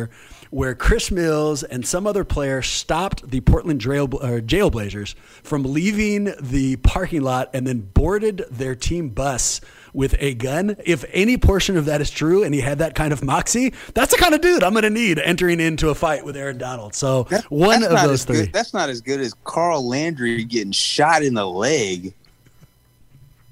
where Chris Mills and some other player stopped the Portland Trail, uh, Jailblazers from leaving the parking lot and then boarded their team bus with a gun. If any portion of that is true and he had that kind of moxie, that's the kind of dude I'm going to need entering into a fight with Aaron Donald. So That- one of those three. Good, that's not as good as Carl Landry getting shot in the leg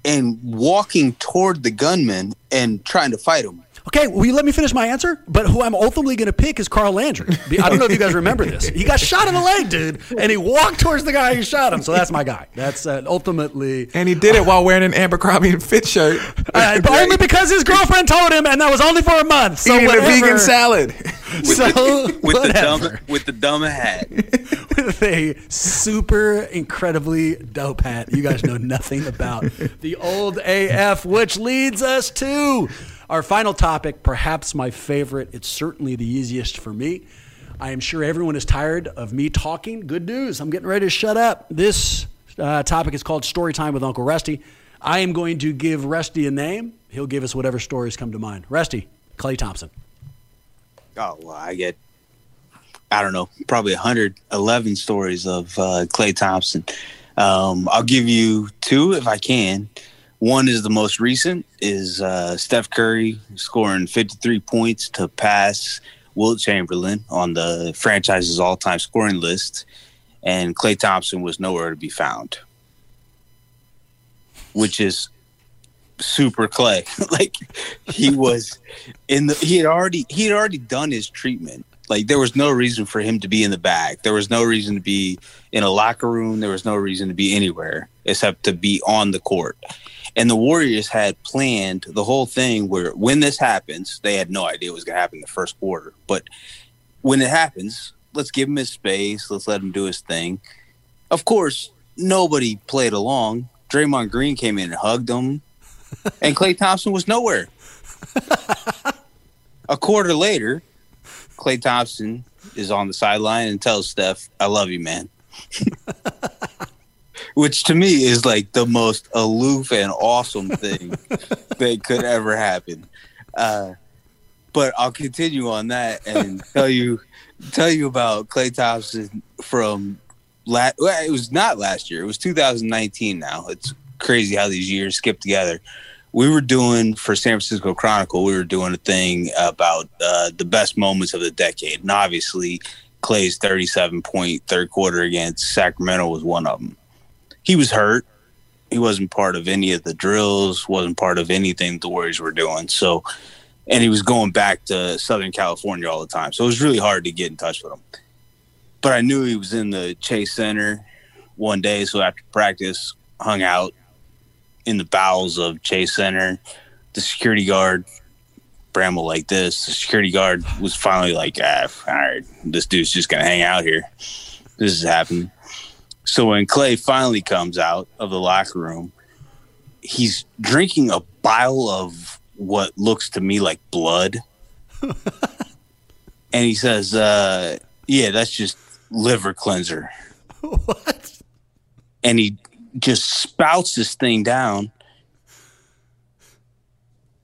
and walking toward the gunman and trying to fight him. Okay, will you let me finish my answer? But who I'm ultimately going to pick is Carl Landry. I don't know if you guys remember this. He got shot in the leg, dude, and he walked towards the guy who shot him. So that's my guy. That's uh, ultimately And he did it while wearing an Abercrombie and Fitch shirt. Uh, but only because his girlfriend told him, and that was only for a month. So Eating a vegan salad. So With the dumb whatever. with the dumb hat. with a super incredibly dope hat you guys know nothing about the old AF, which leads us to our final topic, perhaps my favorite. It's certainly the easiest for me. I am sure everyone is tired of me talking. Good news. I'm getting ready to shut up. This uh, topic is called Story Time with Uncle Rusty. I am going to give Rusty a name. He'll give us whatever stories come to mind. Rusty, Klay Thompson. Oh well, I get I don't know, probably 111 stories of uh, Klay Thompson. Um, I'll give you two if I can. One is the most recent is uh, Steph Curry scoring 53 points to pass Wilt Chamberlain on the franchise's all-time scoring list, and Klay Thompson was nowhere to be found, which is super Klay. like he was in the he had already he had already done his treatment. Like there was no reason for him to be in the bag. There was no reason to be in a locker room. There was no reason to be anywhere except to be on the court. And the Warriors had planned the whole thing where when this happens, they had no idea it was going to happen in the first quarter. But when it happens, let's give him his space. Let's let him do his thing. Of course, nobody played along. Draymond Green came in and hugged him, and Klay Thompson was nowhere. A quarter later, Klay Thompson is on the sideline and tells Steph, "I love you, man." Which to me is like the most aloof and awesome thing that could ever happen. Uh, but I'll continue on that and tell you tell you about Klay Thompson from last. Well, it was not last year. It was 2019. Now it's crazy how these years skip together. We were doing for San Francisco Chronicle. We were doing a thing about uh, the best moments of the decade, and obviously, Klay's 37 point third quarter against Sacramento was one of them. He was hurt. He wasn't part of any of the drills. wasn't part of anything the Warriors were doing. So and he was going back to Southern California all the time. So it was really hard to get in touch with him. But I knew he was in the Chase Center one day, so after practice, hung out in the bowels of Chase Center. The security guard, Bramble like this. The security guard was finally like, ah, all right, this dude's just gonna hang out here. This is happening. So when Klay finally comes out of the locker room, he's drinking a bottle of what looks to me like blood. and he says, uh, yeah, that's just liver cleanser. What? And he just spouts this thing down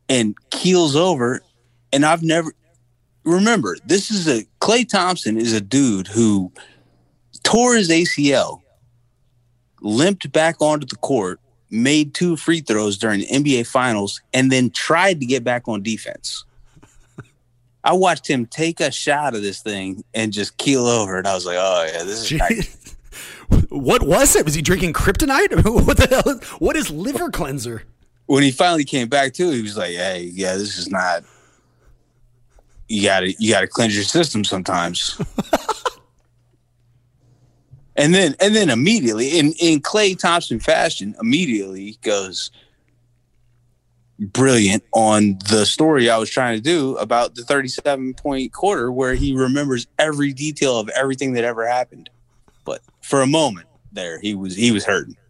and keels over. And I've never remember this is a Klay Thompson is a dude who tore his ACL, limped back onto the court, made two free throws during the NBA finals, and then tried to get back on defense. I watched him take a shot of this thing and just keel over, and I was like, "Oh yeah, this is." Jeez. What was it? Was he drinking kryptonite? What the hell? Is, what is liver cleanser? when he finally came back to, he was like, "Hey, yeah, this is not. You got to you got to cleanse your system sometimes." and then and then immediately in in Klay Thompson fashion, immediately goes, brilliant on the story I was trying to do about the 37 point quarter where he remembers every detail of everything that ever happened. But for a moment there, he was he was hurting.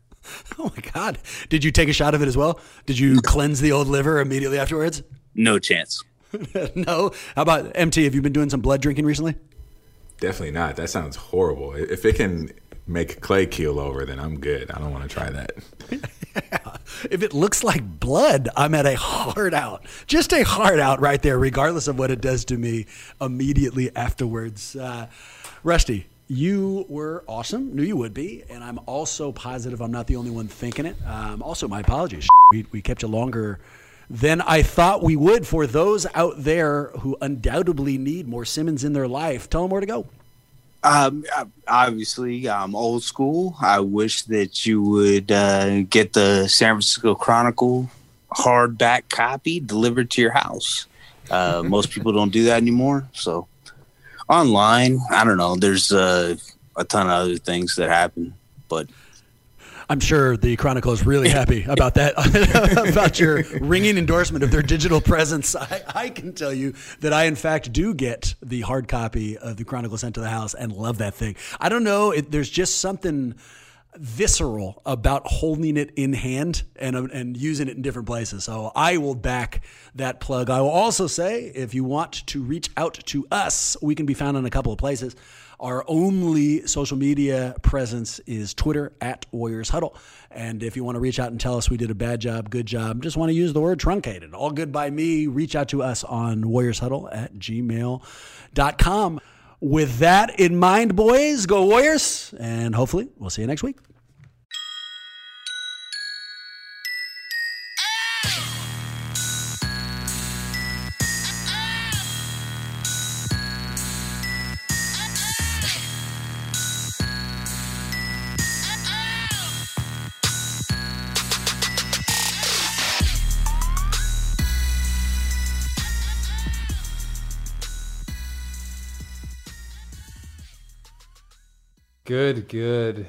Oh my God! Did you take a shot of it as well? Did you cleanse the old liver immediately afterwards? No chance. no. How about MT? Have you been doing some blood drinking recently? Definitely not. That sounds horrible. If it can make Klay keel over, then I'm good. I don't want to try that. If it looks like blood, I'm at a hard out. Just a hard out right there, regardless of what it does to me immediately afterwards. Uh, Rusty, you were awesome. Knew you would be. And I'm also positive I'm not the only one thinking it. Um, also, my apologies. We, we kept you longer than I thought we would for those out there who undoubtedly need more Simmons in their life. Tell them where to go. Um, obviously, I'm old school. I wish that you would uh, get the San Francisco Chronicle hardback copy delivered to your house. Uh, most people don't do that anymore. So online, I don't know. There's uh, a ton of other things that happen, but I'm sure the Chronicle is really happy about that, about your ringing endorsement of their digital presence. I, I, can tell you that I, in fact, do get the hard copy of the Chronicle sent to the house and love that thing. I don't know, it, there's just something visceral about holding it in hand and uh, and using it in different places. So I will back that plug. I will also say if you want to reach out to us, we can be found in a couple of places. Our only social media presence is Twitter at Warriors Huddle. And if you want to reach out and tell us we did a bad job, good job, just want to use the word truncated, all good by me, reach out to us on Warriors Huddle at gmail.com. With that in mind, boys, go Warriors. And hopefully we'll see you next week. Good, good.